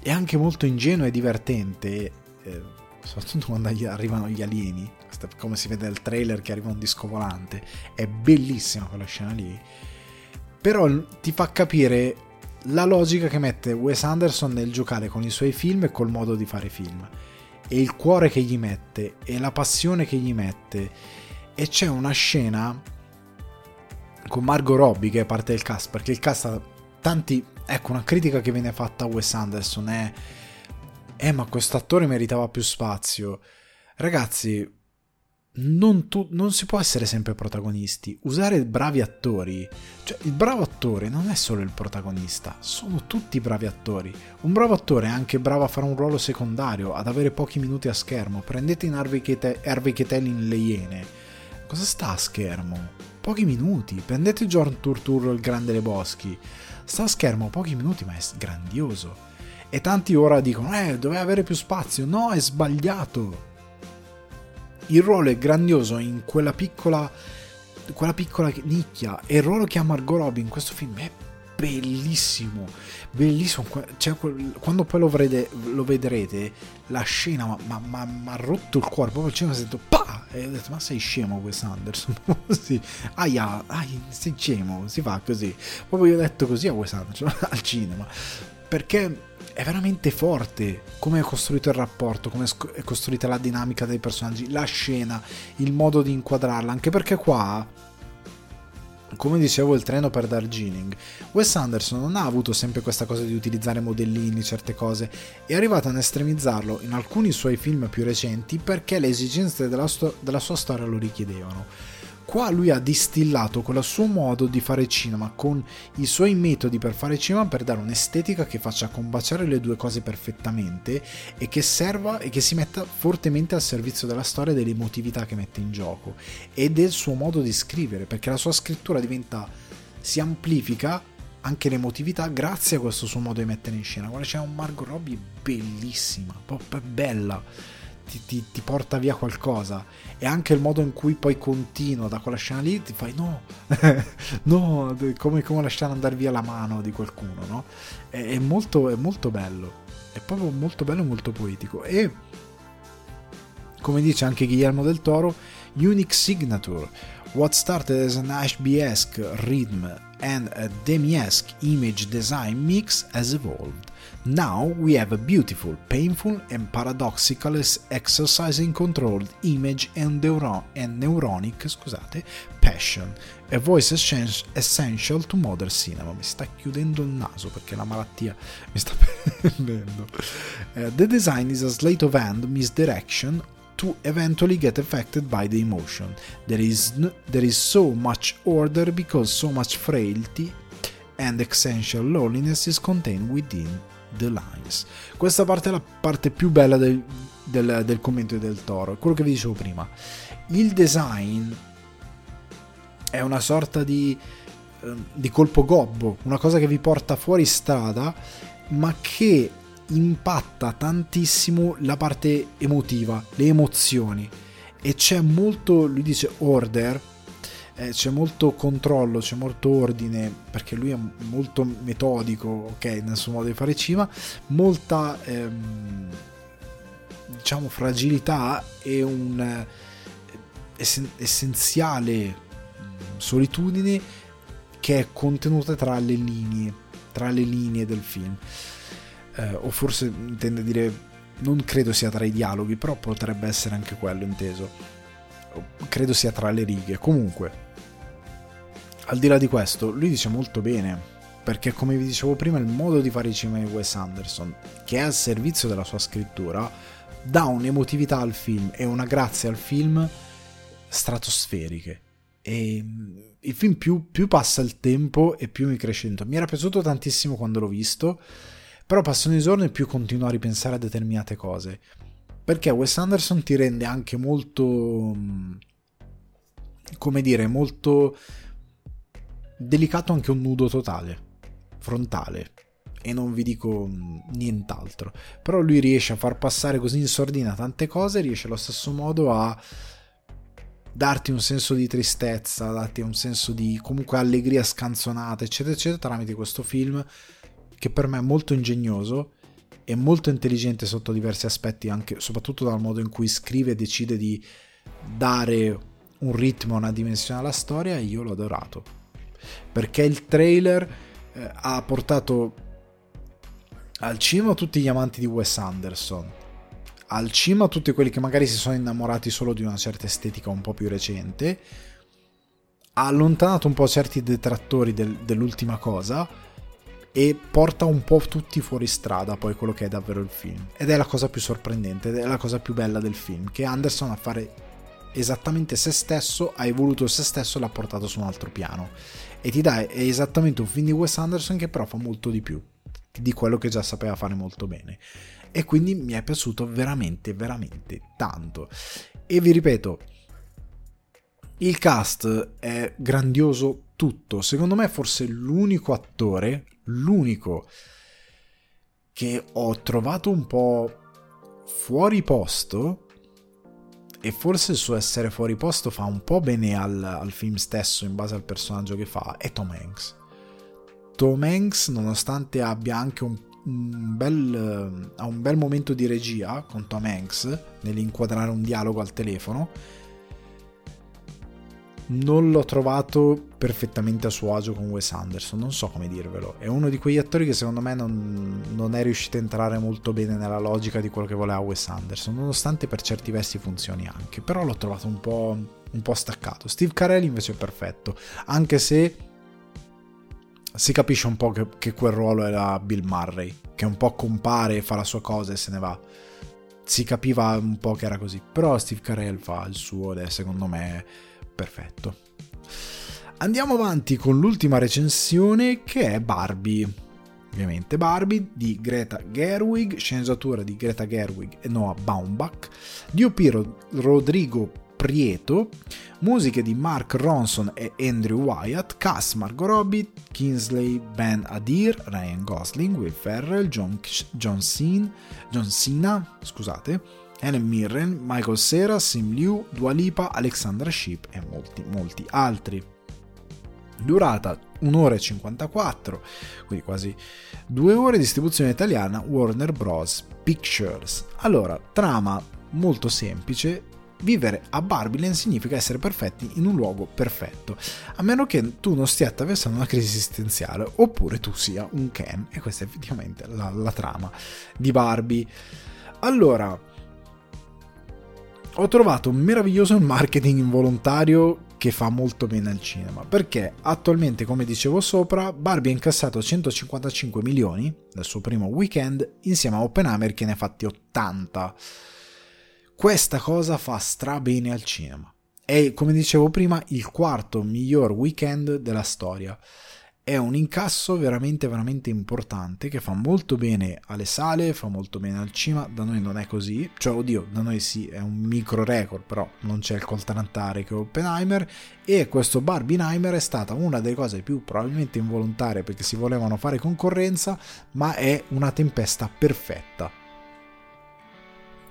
e anche molto ingenua e divertente, eh, soprattutto quando arrivano gli alieni, come si vede nel trailer che arriva un disco volante, è bellissima quella scena lì, però ti fa capire la logica che mette Wes Anderson nel giocare con i suoi film e col modo di fare film e il cuore che gli mette e la passione che gli mette. E c'è una scena con Margot Robbie che è parte del cast perché il cast ha tanti ecco una critica che viene fatta a Wes Anderson è eh ma questo attore meritava più spazio ragazzi non, tu, non, si può essere sempre protagonisti. Usare bravi attori. Cioè, il bravo attore non è solo il protagonista, sono tutti bravi attori. Un bravo attore è anche bravo a fare un ruolo secondario, ad avere pochi minuti a schermo. Prendete in Harvey Keitel in Le Iene. Cosa sta a schermo? Pochi minuti. Prendete John Turturro, il grande Le Boschi. Sta a schermo pochi minuti, ma è grandioso. E tanti ora dicono, eh, doveva avere più spazio. No, è sbagliato il ruolo è grandioso in quella piccola quella piccola nicchia. E il ruolo che ha Margot Robbie in questo film è bellissimo bellissimo. Cioè, quando poi lo, vrede, lo, vedrete la scena mi ha rotto il cuore. Proprio il cinema è detto pa! E ho detto ma sei scemo Wes Anderson? Sì. aia, aia sei scemo. Si fa così. Proprio io ho detto così a Wes Anderson al cinema. Perché è veramente forte come è costruito il rapporto, come è costruita la dinamica dei personaggi, la scena, il modo di inquadrarla, anche perché qua, come dicevo, il treno per Darjeeling, Wes Anderson non ha avuto sempre questa cosa di utilizzare modellini, certe cose, è arrivato ad estremizzarlo in alcuni suoi film più recenti perché le esigenze della, sto- della sua storia lo richiedevano Qua lui ha distillato con il suo modo di fare cinema, con i suoi metodi per fare cinema per dare un'estetica che faccia combaciare le due cose perfettamente e che serva e che si metta fortemente al servizio della storia e dell'emotività che mette in gioco e del suo modo di scrivere, perché la sua scrittura diventa si amplifica anche l'emotività grazie a questo suo modo di mettere in scena. Guarda, c'è un Margot Robbie bellissima, proprio bella ti, ti, ti, porta via qualcosa. E anche il modo in cui poi continua da quella scena lì ti fai no no come, come lasciare andare via la mano di qualcuno no? È, è, molto, è molto bello. È proprio molto bello e molto poetico. E come dice anche Guillermo del Toro unique signature. What started as an Ashby-esque rhythm and a Demi-esque image design mix has evolved Now we have a beautiful, painful, and paradoxical exercising controlled image and, neuro- and neuronic scusate, passion, a voice essential to modern cinema. Mi sta chiudendo il naso perché la malattia mi sta prendendo. Uh, the design is a sleight of hand misdirection to eventually get affected by the emotion. There is, n- there is so much order because so much frailty and essential loneliness is contained within The Lines. Questa parte è la parte più bella del, del, del commento del toro, quello che vi dicevo prima. Il design è una sorta di, ehm, di colpo gobbo, una cosa che vi porta fuori strada, ma che impatta tantissimo la parte emotiva, le emozioni. E c'è molto, lui dice order, eh, c'è molto controllo, c'è molto ordine, perché lui è molto metodico, ok, nel suo modo di fare cinema, molta ehm, diciamo fragilità e un eh, essen- essenziale mm, solitudine che è contenuta tra le linee, tra le linee del film. Eh, o forse intende dire non credo sia tra i dialoghi, però potrebbe essere anche quello inteso. Credo sia tra le righe. Comunque, al di là di questo, lui dice molto bene, perché come vi dicevo prima il modo di fare i cinema di Wes Anderson, che è al servizio della sua scrittura, dà un'emotività al film e una grazia al film stratosferiche. E mm, il film più, più passa il tempo e più mi cresce. Mi era piaciuto tantissimo quando l'ho visto, però passano i giorni e più continuo a ripensare a determinate cose. Perché Wes Anderson ti rende anche molto... Mm, come dire, molto delicato anche un nudo totale. frontale e non vi dico mm, nient'altro. Però lui riesce a far passare così in sordina tante cose, riesce allo stesso modo a darti un senso di tristezza, darti un senso di comunque allegria scanzonata, eccetera, eccetera, tramite questo film che per me è molto ingegnoso e molto intelligente sotto diversi aspetti, anche soprattutto dal modo in cui scrive e decide di dare un ritmo, una dimensione alla storia, io l'ho adorato. Perché il trailer eh, ha portato al cinema tutti gli amanti di Wes Anderson, al cinema tutti quelli che magari si sono innamorati solo di una certa estetica un po' più recente, ha allontanato un po' certi detrattori del, dell'ultima cosa e porta un po' tutti fuori strada poi quello che è davvero il film. Ed è la cosa più sorprendente, ed è la cosa più bella del film, che Anderson a fare esattamente se stesso, ha evoluto se stesso e l'ha portato su un altro piano. E ti dà esattamente un film di Wes Anderson che però fa molto di più di quello che già sapeva fare molto bene. E quindi mi è piaciuto veramente, veramente tanto. E vi ripeto, il cast è grandioso tutto. Secondo me forse l'unico attore, l'unico che ho trovato un po' fuori posto e forse il suo essere fuori posto fa un po' bene al, al film stesso in base al personaggio che fa, è Tom Hanks. Tom Hanks, nonostante abbia anche un, un, bel, uh, un bel momento di regia con Tom Hanks nell'inquadrare un dialogo al telefono, non l'ho trovato perfettamente a suo agio con Wes Anderson, non so come dirvelo. È uno di quegli attori che secondo me non, non, è riuscito a entrare molto bene nella logica di quello che voleva Wes Anderson, nonostante per certi versi funzioni anche, però l'ho trovato un po', un po staccato. Steve Carell invece è perfetto, anche se si capisce un po' che, che, quel ruolo era Bill Murray, che un po' compare, fa la sua cosa e se ne va. Si capiva un po' che era così, però Steve Carell fa il suo ed è secondo me perfetto. Andiamo avanti con l'ultima recensione che è Barbie. Ovviamente Barbie di Greta Gerwig, sceneggiatura di Greta Gerwig e Noah Baumbach, DOP Rodrigo Prieto, musiche di Mark Ronson e Andrew Wyatt, cast Margot Robbie, Kingsley Ben Adir, Ryan Gosling, Will Ferrell, John, John, Cena, John Cena, scusate, Helen Mirren, Michael Cera, Sim Liu, Dua Lipa, Alexandra Sheep e molti, molti altri. Durata 1 ora e 54, quindi quasi 2 ore, distribuzione italiana Warner Bros. Pictures. Allora, trama molto semplice, Vivere a Barbiland significa essere perfetti in un luogo perfetto, a meno che tu non stia attraversando una crisi esistenziale, oppure tu sia un Ken, e questa è effettivamente la, la trama di Barbie. Allora, ho trovato meraviglioso il marketing involontario che fa molto bene al cinema, perché attualmente, come dicevo sopra, Barbie ha incassato 155 milioni nel suo primo weekend, insieme a Oppenheimer che ne ha fatti 80 questa cosa fa stra bene al cinema. È, come dicevo prima, il quarto miglior weekend della storia. È un incasso veramente, veramente importante che fa molto bene alle sale, fa molto bene al cinema. Da noi non è così, cioè, oddio, da noi sì, è un micro record, però non c'è il coltarantare che Oppenheimer. E questo Barbieheimer è stata una delle cose più probabilmente involontarie perché si volevano fare concorrenza, ma è una tempesta perfetta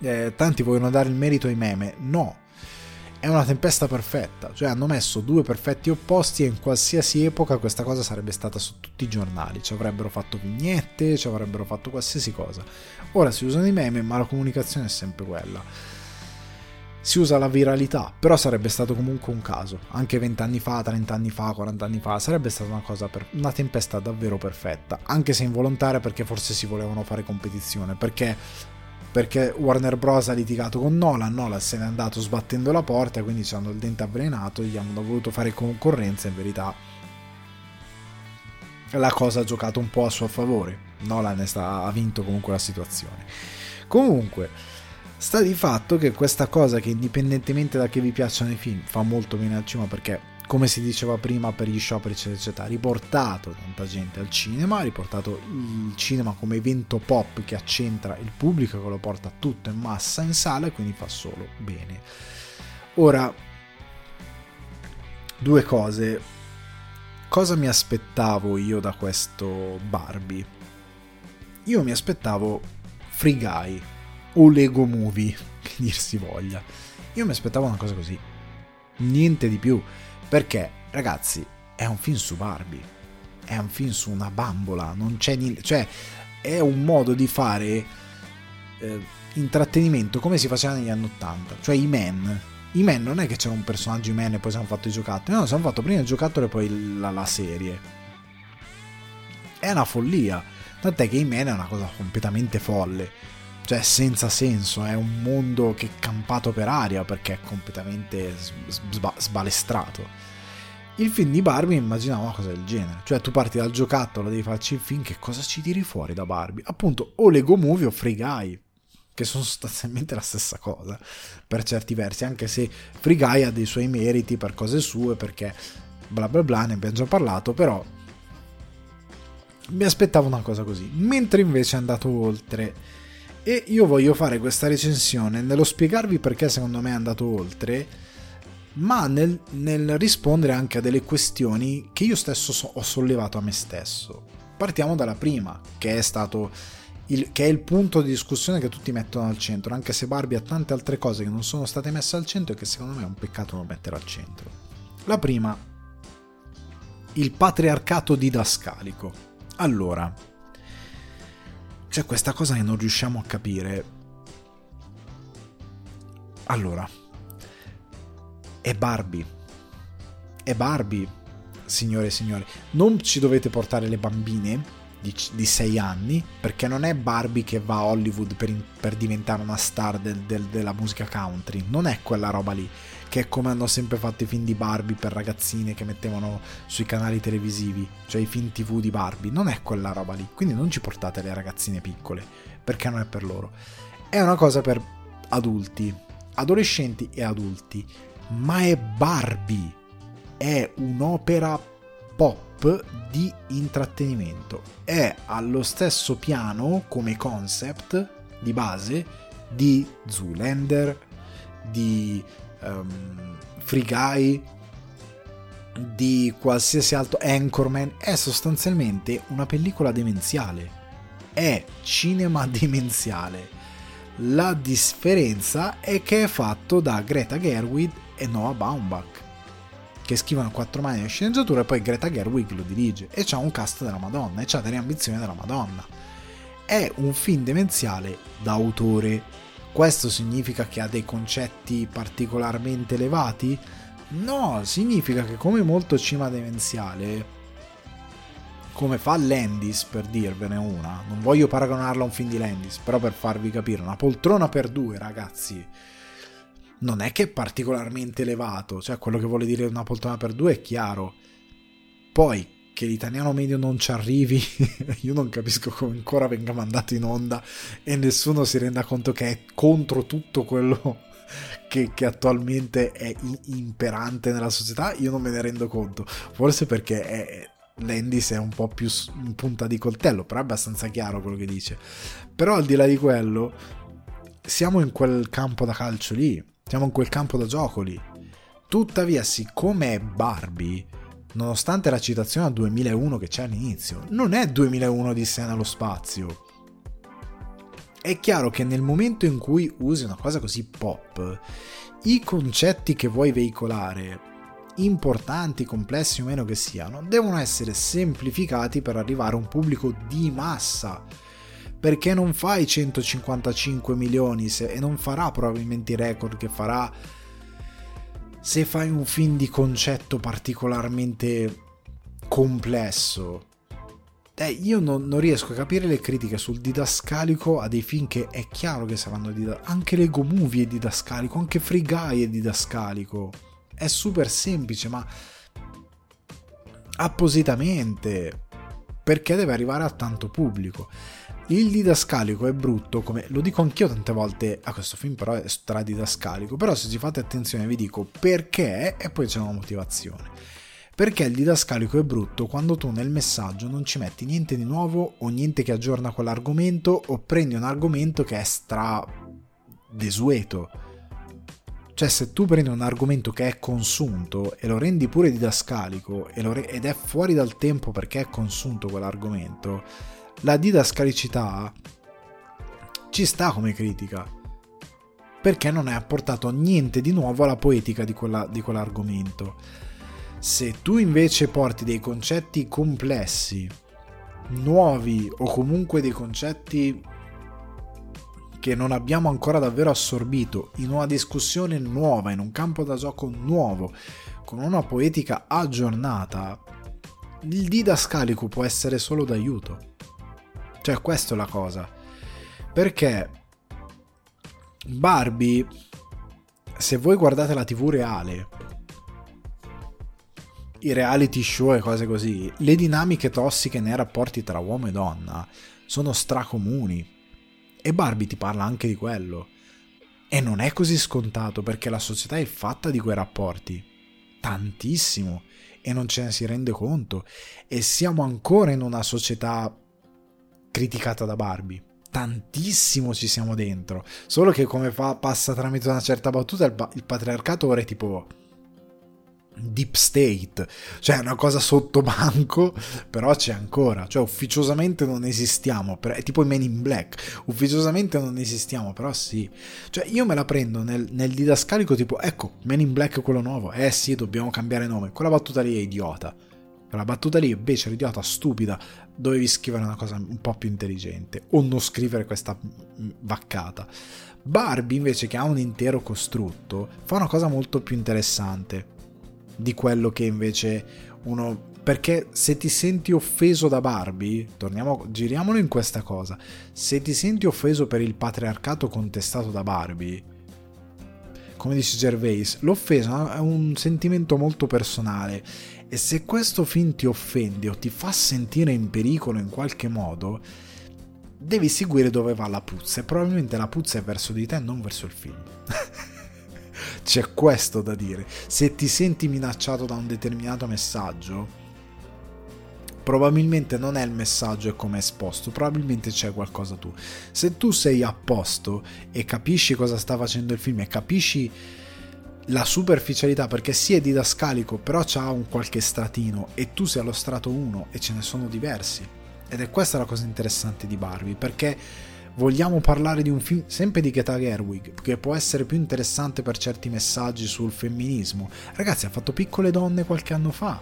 eh, tanti vogliono dare il merito ai meme. No, è una tempesta perfetta, cioè hanno messo due perfetti opposti e in qualsiasi epoca questa cosa sarebbe stata su tutti i giornali, ci avrebbero fatto vignette, ci avrebbero fatto qualsiasi cosa. Ora si usano i meme, ma la comunicazione è sempre quella. Si usa la viralità, però sarebbe stato comunque un caso, anche 20 anni fa, 30 anni fa, 40 anni fa, sarebbe stata una cosa per una tempesta davvero perfetta, anche se involontaria perché forse si volevano fare competizione, perché perché Warner Bros. ha litigato con Nolan, Nolan se n'è andato sbattendo la porta, quindi ci hanno il dente avvelenato, gli hanno voluto fare concorrenza, in verità la cosa ha giocato un po' a suo favore, Nolan sta, ha vinto comunque la situazione. Comunque, sta di fatto che questa cosa che indipendentemente da che vi piacciono i film fa molto bene al cinema perché come si diceva prima per gli scioperi eccetera eccetera, ha riportato tanta gente al cinema, ha riportato il cinema come evento pop che accentra il pubblico, che lo porta tutto in massa in sala e quindi fa solo bene. Ora, due cose. cosa mi aspettavo io da questo Barbie? Io mi aspettavo Free Guy o Lego Movie, che dir si voglia. Io mi aspettavo una cosa così. Niente di più. Perché, ragazzi, è un film su Barbie. È un film su una bambola. Non c'è niente. Cioè, è un modo di fare eh, intrattenimento come si faceva negli anni 80. Cioè, i men. I men non è che c'era un personaggio i men e poi si hanno fatto i giocattoli. No, si hanno fatto prima il giocattolo e poi la, la serie. È una follia. Tant'è che i men è una cosa completamente folle cioè senza senso, è un mondo che è campato per aria perché è completamente sba- sbalestrato. Il film di Barbie immaginavo una cosa del genere, cioè tu parti dal giocattolo, devi farci il film, che cosa ci tiri fuori da Barbie? Appunto, o Lego Movie o Free Guy, che sono sostanzialmente la stessa cosa, per certi versi, anche se Free Guy ha dei suoi meriti per cose sue, perché bla bla bla, ne abbiamo già parlato, però mi aspettavo una cosa così, mentre invece è andato oltre e io voglio fare questa recensione nello spiegarvi perché secondo me è andato oltre, ma nel, nel rispondere anche a delle questioni che io stesso so, ho sollevato a me stesso. Partiamo dalla prima, che è stato il, che è il punto di discussione che tutti mettono al centro, anche se Barbie ha tante altre cose che non sono state messe al centro e che secondo me è un peccato non mettere al centro. La prima, il patriarcato didascalico. Allora, c'è questa cosa che non riusciamo a capire. Allora, è Barbie. È Barbie, signore e signori. Non ci dovete portare le bambine di, di 6 anni, perché non è Barbie che va a Hollywood per, per diventare una star del, del, della musica country. Non è quella roba lì che è come hanno sempre fatto i film di Barbie per ragazzine che mettevano sui canali televisivi, cioè i film TV di Barbie, non è quella roba lì, quindi non ci portate le ragazzine piccole, perché non è per loro. È una cosa per adulti, adolescenti e adulti, ma è Barbie, è un'opera pop di intrattenimento, è allo stesso piano come concept di base di Zoolander, di um, Free Guy, di qualsiasi altro Anchorman, è sostanzialmente una pellicola demenziale. È cinema demenziale. La differenza è che è fatto da Greta Gerwig e Noah Baumbach, che scrivono quattro mani di sceneggiatura e poi Greta Gerwig lo dirige e c'ha un cast della Madonna e c'ha delle ambizioni della Madonna. È un film demenziale d'autore questo significa che ha dei concetti particolarmente elevati? No, significa che come molto cinema demenziale, come fa Landis per dirvene una, non voglio paragonarla a un film di Landis, però per farvi capire, una poltrona per due ragazzi, non è che è particolarmente elevato, cioè quello che vuole dire una poltrona per due è chiaro. Poi che l'italiano medio non ci arrivi, io non capisco come ancora venga mandato in onda e nessuno si renda conto che è contro tutto quello che, che attualmente è imperante nella società, io non me ne rendo conto, forse perché è, Landis è un po' più in punta di coltello, però è abbastanza chiaro quello che dice. Però al di là di quello, siamo in quel campo da calcio lì, siamo in quel campo da gioco lì. Tuttavia, siccome è Barbie, nonostante la citazione al 2001 che c'è all'inizio, non è 2001 di sé nello spazio. È chiaro che nel momento in cui usi una cosa così pop, i concetti che vuoi veicolare, importanti, complessi o meno che siano, devono essere semplificati per arrivare a un pubblico di massa. Perché non fai 155 milioni se, e non farà probabilmente i record che farà se fai un film di concetto particolarmente complesso, eh, io non, non, riesco a capire le critiche sul didascalico a dei film che è chiaro che saranno didascalico. Anche Lego Movie è didascalico, anche Free Guy è didascalico. È super semplice, ma appositamente perché deve arrivare a tanto pubblico. Il didascalico è brutto, come lo dico anch'io tante volte a questo film, però è stradidascalico. Però se ci fate attenzione vi dico perché e poi c'è una motivazione. Perché il didascalico è brutto quando tu nel messaggio non ci metti niente di nuovo o niente che aggiorna quell'argomento o prendi un argomento che è stra desueto. Cioè se tu prendi un argomento che è consunto e lo rendi pure didascalico re- ed è fuori dal tempo perché è consunto quell'argomento, la didascalicità ci sta come critica. Perché non è apportato niente di nuovo alla poetica di, quella, di quell'argomento. Se tu invece porti dei concetti complessi, nuovi o comunque dei concetti che non abbiamo ancora davvero assorbito in una discussione nuova, in un campo da gioco nuovo, con una poetica aggiornata, il didascalico può essere solo d'aiuto. Cioè, questa è la cosa. Perché Barbie, se voi guardate la TV reale, i reality show e cose così, le dinamiche tossiche nei rapporti tra uomo e donna sono stracomuni e Barbie ti parla anche di quello. E non è così scontato perché la società è fatta di quei rapporti. Tantissimo. E non ce ne si rende conto. E siamo ancora in una società criticata da Barbie. Tantissimo ci siamo dentro. Solo che come fa, passa tramite una certa battuta il, il patriarcato ora è tipo deep state, cioè una cosa sotto banco, però c'è ancora, cioè ufficiosamente non esistiamo, è tipo i Men in Black, ufficiosamente non esistiamo, però sì, cioè io me la prendo nel, nel didascalico tipo, ecco, Men in Black è quello nuovo, eh sì, dobbiamo cambiare nome, quella battuta lì è idiota, quella battuta lì invece è idiota, stupida, dovevi scrivere una cosa un po' più intelligente, o non scrivere questa vaccata. Barbie invece che ha un intero costrutto, fa una cosa molto più interessante di quello che invece uno perché se ti senti offeso da Barbie, torniamo, giriamolo in questa cosa, se ti senti offeso per il patriarcato contestato da Barbie, come dice Gervais, l'offesa è un sentimento molto personale e se questo film ti offende o ti fa sentire in pericolo in qualche modo, devi seguire dove va la puzza e probabilmente la puzza è verso di te, non verso il film. C'è questo da dire. Se ti senti minacciato da un determinato messaggio, probabilmente non è il messaggio e come è esposto, probabilmente c'è qualcosa tu. Se tu sei a posto e capisci cosa sta facendo il film e capisci la superficialità perché sì è didascalico però c'ha un qualche stratino e tu sei allo strato 1 e ce ne sono diversi ed è questa la cosa interessante di Barbie perché vogliamo parlare di un film sempre di Greta Gerwig che può essere più interessante per certi messaggi sul femminismo. Ragazzi ha fatto Piccole Donne qualche anno fa.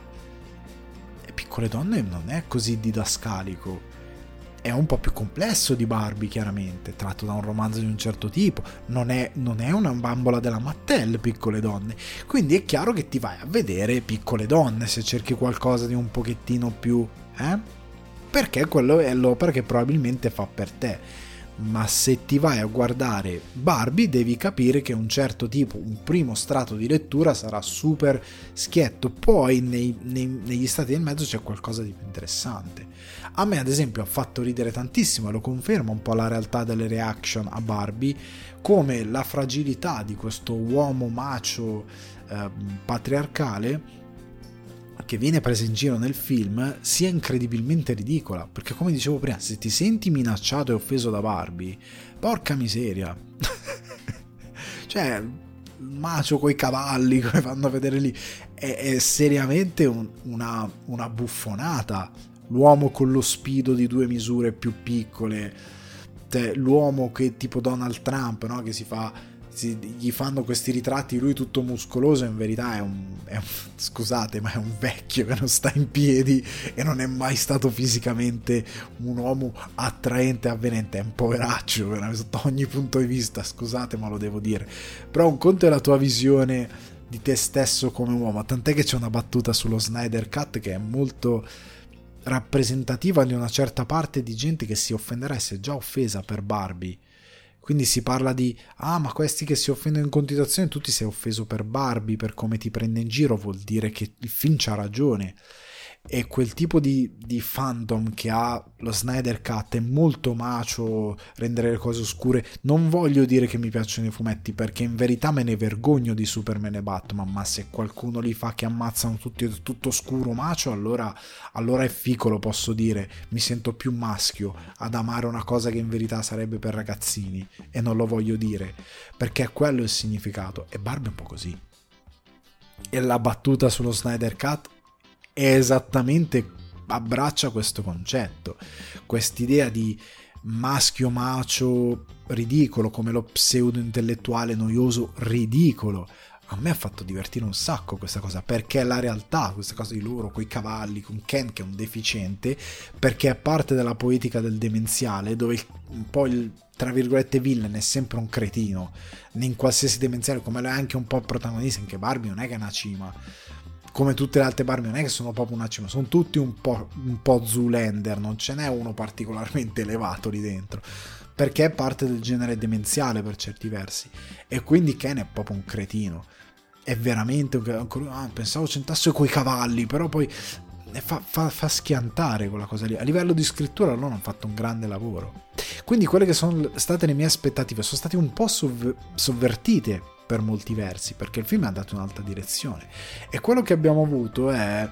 E Piccole Donne non è così didascalico. È un po' più complesso di Barbie chiaramente tratto da un romanzo di un certo tipo. Non è, non è una bambola della Mattel Piccole Donne. Quindi è chiaro che ti vai a vedere Piccole Donne se cerchi qualcosa di un pochettino più eh? perché quello è l'opera che probabilmente fa per te ma se ti vai a guardare Barbie devi capire che un certo tipo, un primo strato di lettura sarà super schietto, poi nei, nei, negli stati del mezzo c'è qualcosa di più interessante. A me ad esempio ha fatto ridere tantissimo e lo conferma un po' la realtà delle reaction a Barbie, come la fragilità di questo uomo macio eh, patriarcale che viene presa in giro nel film sia incredibilmente ridicola. Perché, come dicevo prima, se ti senti minacciato e offeso da Barbie, porca miseria. cioè, macio coi cavalli, come fanno a vedere lì, è, è seriamente un, una, una buffonata. L'uomo con lo spido di due misure più piccole, l'uomo che tipo Donald Trump, no? che si fa si, gli fanno questi ritratti lui tutto muscoloso in verità è un, è un, scusate ma è un vecchio che non sta in piedi e non è mai stato fisicamente un uomo attraente e avvenente è un poveraccio sotto ogni punto di vista scusate ma lo devo dire. Però un conto è la tua visione di te stesso come uomo tant'è che c'è una battuta sullo Snyder Cut che è molto rappresentativa di una certa parte di gente che si offenderà e si è già offesa per Barbie quindi si parla di, ah ma questi che si offendono in continuazione, tu ti sei offeso per Barbie, per come ti prende in giro, vuol dire che il film c'ha ragione. E quel tipo di, di fandom che ha lo Snyder Cut è molto macio, rendere le cose oscure. Non voglio dire che mi piacciono i fumetti perché in verità me ne vergogno di Superman e Batman, ma se qualcuno li fa che ammazzano tutti tutto scuro macio, allora, allora è fico, lo posso dire. Mi sento più maschio ad amare una cosa che in verità sarebbe per ragazzini e non lo voglio dire perché è quello il significato e Barbie è un po' così. E la battuta sullo Snyder Cut è esattamente abbraccia questo concetto, quest'idea di maschio macio ridicolo, come lo pseudo intellettuale noioso ridicolo. A me ha fatto divertire un sacco questa cosa, perché è la realtà, questa cosa di loro, coi cavalli, con Ken che è un deficiente, perché è parte della poetica del demenziale, dove un po' il tra virgolette villain è sempre un cretino, in qualsiasi demenziale, come lo è anche un po' il protagonista, anche Barbie non è che è una cima come tutte le altre Barbie non è che sono proprio una cima, sono tutti un po', un po' Zoolander, non ce n'è uno particolarmente elevato lì dentro, perché è parte del genere demenziale per certi versi, e quindi Ken è proprio un cretino, è veramente un ah, pensavo c'entrasse coi cavalli, però poi fa, fa, fa, schiantare quella cosa lì. A livello di scrittura loro hanno fatto un grande lavoro. Quindi quelle che sono state le mie aspettative sono state un po' sovvertite per molti versi, perché il film ha dato un'altra direzione. E quello che abbiamo avuto è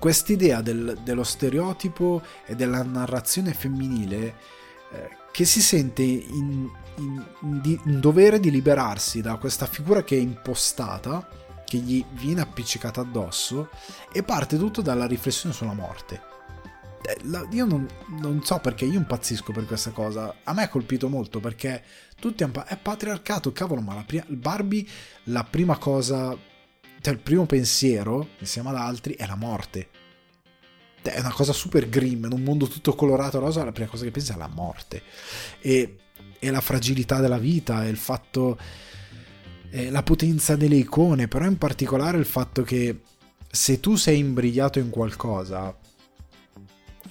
quest'idea del, dello stereotipo e della narrazione femminile eh, che si sente in, in, in, in, dovere di liberarsi da questa figura che è impostata, che gli viene appiccicata addosso, e parte tutto dalla riflessione sulla morte. Eh, io non, non, so perché io impazzisco per questa cosa. A me ha colpito molto perché tutti hanno. È patriarcato, cavolo, ma la prima, Barbie, la prima cosa. Cioè, il primo pensiero, insieme ad altri, è la morte. È una cosa super grim, in un mondo tutto colorato rosa, la prima cosa che pensi è la morte. E, e la fragilità della vita, e il fatto. E la potenza delle icone, però in particolare il fatto che se tu sei imbrigliato in qualcosa,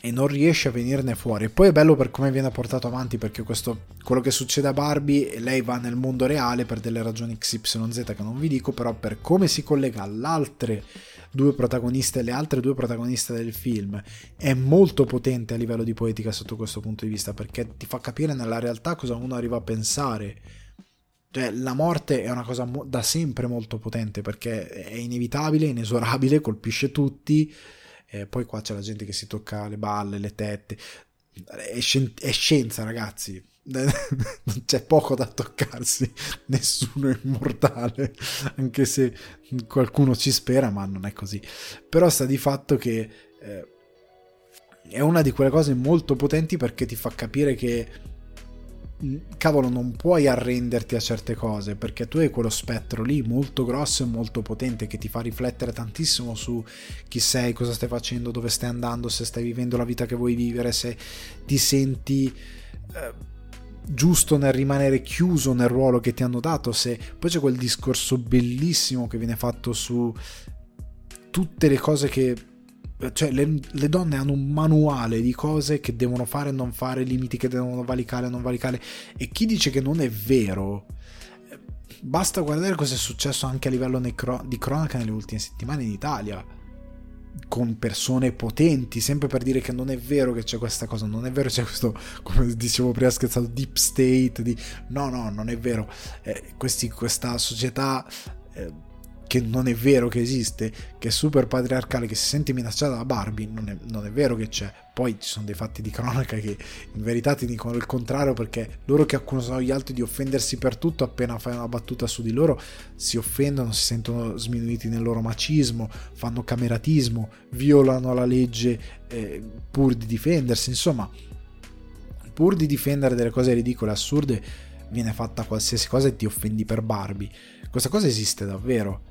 e non riesce a venirne fuori. Poi è bello per come viene portato avanti perché questo, quello che succede a Barbie, lei va nel mondo reale per delle ragioni XYZ che non vi dico, però per come si collega alle altre due protagoniste, le altre due protagoniste del film, è molto potente a livello di poetica sotto questo punto di vista perché ti fa capire nella realtà cosa uno arriva a pensare. Cioè, la morte è una cosa mo- da sempre molto potente perché è inevitabile, inesorabile, colpisce tutti eh, poi qua c'è la gente che si tocca le balle, le tette. È, scien- è scienza, ragazzi. c'è poco da toccarsi, nessuno è immortale, anche se qualcuno ci spera, ma non è così. Però sta di fatto che eh, è una di quelle cose molto potenti perché ti fa capire che cavolo, non puoi arrenderti a certe cose perché tu hai quello spettro lì molto grosso e molto potente che ti fa riflettere tantissimo su chi sei, cosa stai facendo, dove stai andando, se stai vivendo la vita che vuoi vivere, se ti senti eh, giusto nel rimanere chiuso nel ruolo che ti hanno dato, se poi c'è quel discorso bellissimo che viene fatto su tutte le cose che cioè le, le, donne hanno un manuale di cose che devono fare e non fare, limiti che devono valicare e non valicare. E chi dice che non è vero, basta guardare cosa è successo anche a livello necro- di cronaca nelle ultime settimane in Italia. Con persone potenti, sempre per dire che non è vero che c'è questa cosa, non è vero c'è questo, come dicevo prima, scherzato, deep state. Di... No, no, non è vero. Eh, questi, questa società. Eh, che non è vero che esiste, che è super patriarcale, che si sente minacciata da Barbie, non è, non è, vero che c'è. Poi ci sono dei fatti di cronaca che in verità ti dicono il contrario perché loro che accusano gli altri di offendersi per tutto, appena fai una battuta su di loro, si offendono, si sentono sminuiti nel loro macismo, fanno cameratismo, violano la legge eh, pur di difendersi, insomma, pur di difendere delle cose ridicole, assurde, viene fatta qualsiasi cosa e ti offendi per Barbie. Questa cosa esiste davvero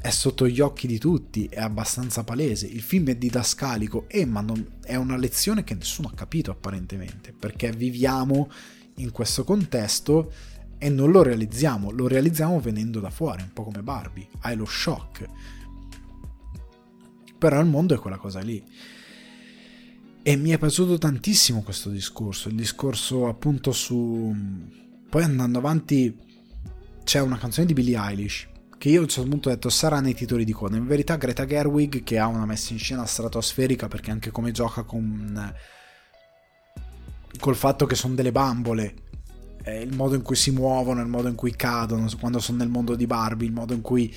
è sotto gli occhi di tutti, è abbastanza palese. Il film è didascalico, e ma non, è una lezione che nessuno ha capito apparentemente, perché viviamo in questo contesto e non lo realizziamo, lo realizziamo venendo da fuori, un po' come Barbie, hai lo shock. Però il mondo è quella cosa lì. E mi è piaciuto tantissimo questo discorso, il discorso appunto su... Poi andando avanti c'è una canzone di Billie Eilish che io a un certo punto ho detto sarà nei titoli di coda. In verità Greta Gerwig che ha una messa in scena stratosferica perché anche come gioca con col fatto che sono delle bambole eh, il modo in cui si muovono, il modo in cui cadono, quando sono nel mondo di Barbie, il modo in cui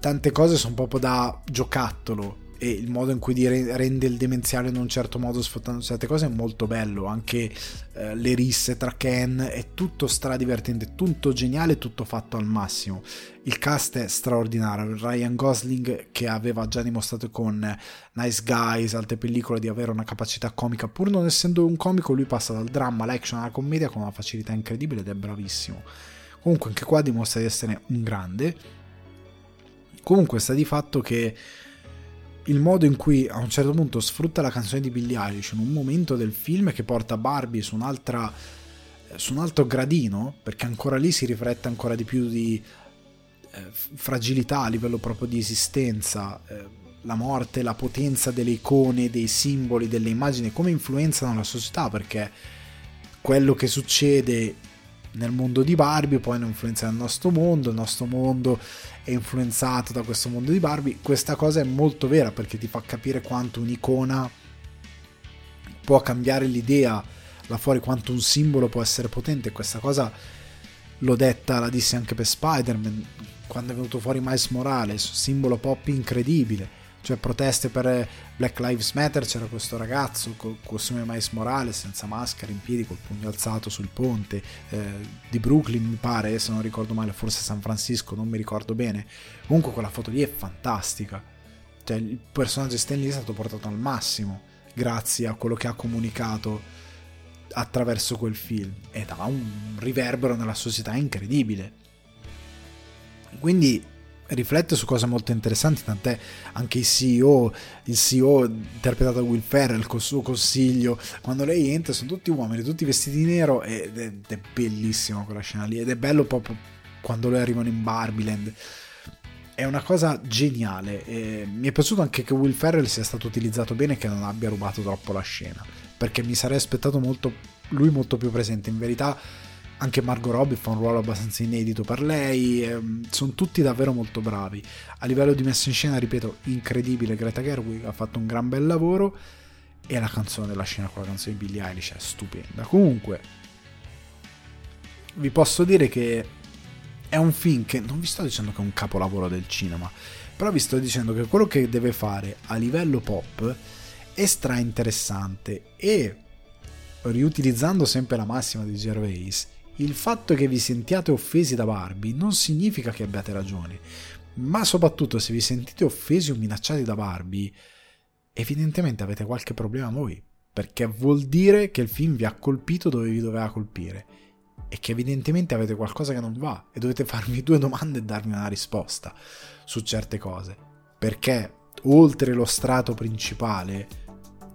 tante cose sono proprio da giocattolo e il modo in cui rende il demenziale in un certo modo sfruttando certe cose è molto bello anche eh, le risse tra Ken è tutto stradivertente tutto geniale tutto fatto al massimo. Il cast è straordinario Ryan Gosling che aveva già dimostrato con Nice Guys altre pellicole di avere una capacità comica pur non essendo un comico lui passa dal dramma all'action alla commedia con una facilità incredibile ed è bravissimo. Comunque anche qua dimostra di essere un grande. Comunque sta di fatto che il modo in cui a un certo punto sfrutta la canzone di Billie Eilish in un momento del film che porta Barbie su, su un altro gradino, perché ancora lì si riflette ancora di più di eh, fragilità a livello proprio di esistenza, eh, la morte, la potenza delle icone, dei simboli, delle immagini, come influenzano la società, perché quello che succede nel mondo di Barbie poi non influenza il nostro mondo, il nostro mondo è influenzato da questo mondo di Barbie, questa cosa è molto vera perché ti fa capire quanto un'icona può cambiare l'idea là fuori, quanto un simbolo può essere potente. Questa cosa l'ho detta, la dissi anche per Spider-Man, quando è venuto fuori Miles Morales, simbolo pop incredibile cioè proteste per Black Lives Matter c'era questo ragazzo col costume Mais Morales senza maschera in piedi col pugno alzato sul ponte eh, di Brooklyn mi pare se non ricordo male forse San Francisco non mi ricordo bene. Comunque quella foto lì è fantastica. Cioè il personaggio Stanley è stato portato al massimo grazie a quello che ha comunicato attraverso quel film. Ed ha un riverbero nella società incredibile. Quindi riflette su cose molto interessanti, tant'è anche il CEO, il CEO interpretato da Will Ferrell col suo consiglio, quando lei entra sono tutti uomini, tutti vestiti di nero ed è, ed è bellissima quella scena lì ed è bello proprio quando loro arrivano in Barbieland. È una cosa geniale. E mi è piaciuto anche che Will Ferrell sia stato utilizzato bene e che non abbia rubato troppo la scena. Perché mi sarei aspettato molto, lui molto più presente. In verità, anche Margot Robbie fa un ruolo abbastanza inedito per lei, ehm, sono tutti davvero molto bravi. A livello di messa in scena, ripeto, incredibile, Greta Gerwig ha fatto un gran bel lavoro e la canzone della scena con la canzone di Billie Eilish è stupenda. Comunque, vi posso dire che è un film che non vi sto dicendo che è un capolavoro del cinema, però vi sto dicendo che quello che deve fare a livello pop è stra interessante e riutilizzando sempre la massima di Gervais il fatto che vi sentiate offesi da Barbie non significa che abbiate ragione, ma soprattutto se vi sentite offesi o minacciati da Barbie, evidentemente avete qualche problema voi, perché vuol dire che il film vi ha colpito dove vi doveva colpire e che evidentemente avete qualcosa che non va e dovete farmi due domande e darmi una risposta su certe cose. Perché oltre lo strato principale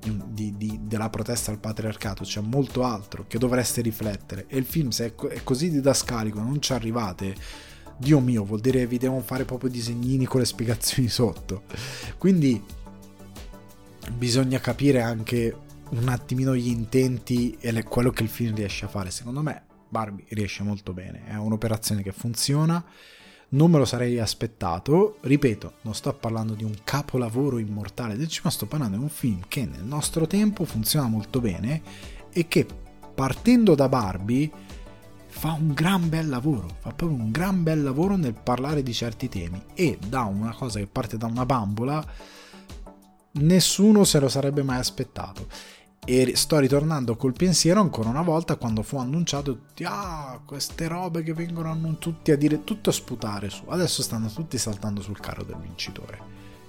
di, di, della protesta al patriarcato, c'è molto altro che dovreste riflettere. E il film, se è, così didascalico, non ci arrivate, Dio mio, vuol dire che vi devono fare proprio disegnini con le spiegazioni sotto. Quindi bisogna capire anche un attimino gli intenti e le, quello che il film riesce a fare. Secondo me Barbie riesce molto bene, è un'operazione che funziona non me lo sarei aspettato. Ripeto, non sto parlando di un capolavoro immortale del cinema, sto parlando di un film che nel nostro tempo funziona molto bene e che partendo da Barbie fa un gran bel lavoro, fa proprio un gran bel lavoro nel parlare di certi temi e da una cosa che parte da una bambola nessuno se lo sarebbe mai aspettato e sto ritornando col pensiero ancora una volta quando fu annunciato tutti, ah, queste robe che vengono tutti a dire tutto a sputare su. Adesso stanno tutti saltando sul carro del vincitore.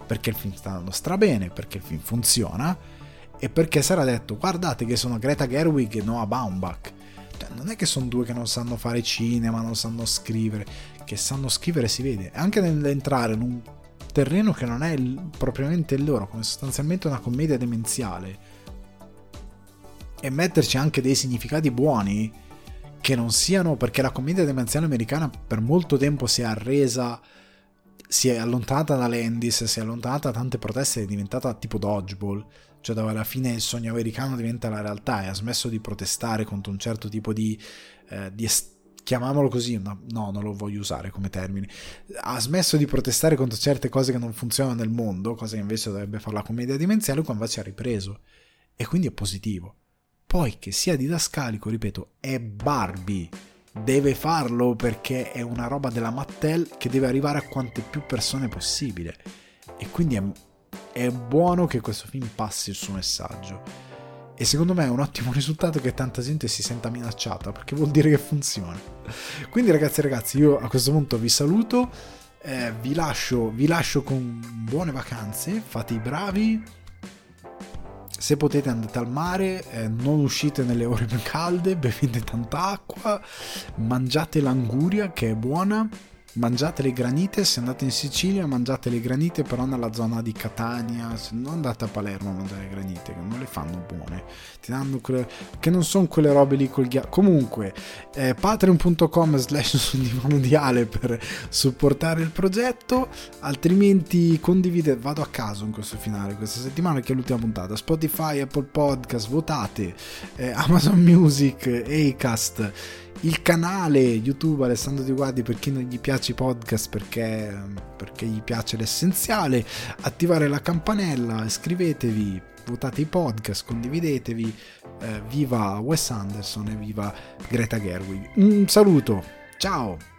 Perché il film sta andando strabene, perché il film funziona e perché sarà detto guardate che sono Greta Gerwig e Noah Baumbach. Cioè, non è che sono due che non sanno fare cinema, non sanno scrivere, che sanno scrivere si vede. Anche nell'entrare in un terreno che non è il, propriamente il loro, come sostanzialmente una commedia demenziale e metterci anche dei significati buoni che non siano perché la commedia demenziale americana per molto tempo si è arresa si è allontanata dall'Endis, si è allontanata da tante proteste, è diventata tipo dodgeball, cioè dove alla fine il sogno americano diventa la realtà e ha smesso di protestare contro un certo tipo di, eh, di est- chiamiamolo così, no, no, non lo voglio usare come termine, ha smesso di protestare contro certe cose che non funzionano nel mondo, cosa che invece dovrebbe fare la commedia dimensiale, quando invece ha ripreso. E quindi è positivo. Poi che sia didascalico, ripeto, è Barbie. Deve farlo perché è una roba della Mattel che deve arrivare a quante più persone possibile. E quindi è, è buono che questo film passi il suo messaggio e secondo me è un ottimo risultato che tanta gente si senta minacciata, perché vuol dire che funziona. Quindi ragazzi e ragazzi, io a questo punto vi saluto, eh, vi, lascio, vi lascio con buone vacanze, fate i bravi. Se potete andate al mare, eh, non uscite nelle ore più calde, bevete tanta acqua, mangiate l'anguria che è buona mangiate le granite, se andate in Sicilia mangiate le granite però nella zona di Catania, se non andate a Palermo a mangiare le granite, che non le fanno buone, ti danno quelle, che non sono quelle robe lì col ghiaccio. Comunque, eh, patreon.com slash sul di Ale per supportare il progetto, altrimenti condivide, vado a caso in questo finale, questa settimana che è l'ultima puntata, Spotify, Apple Podcast, votate, eh, Amazon Music, Acast, il canale YouTube Alessandro Di Guardi per chi non gli piace i podcast perché, perché gli piace l'essenziale, attivare la campanella, iscrivetevi, votate i podcast, condividetevi, eh, viva Wes Anderson e viva Greta Gerwig. Un saluto, ciao!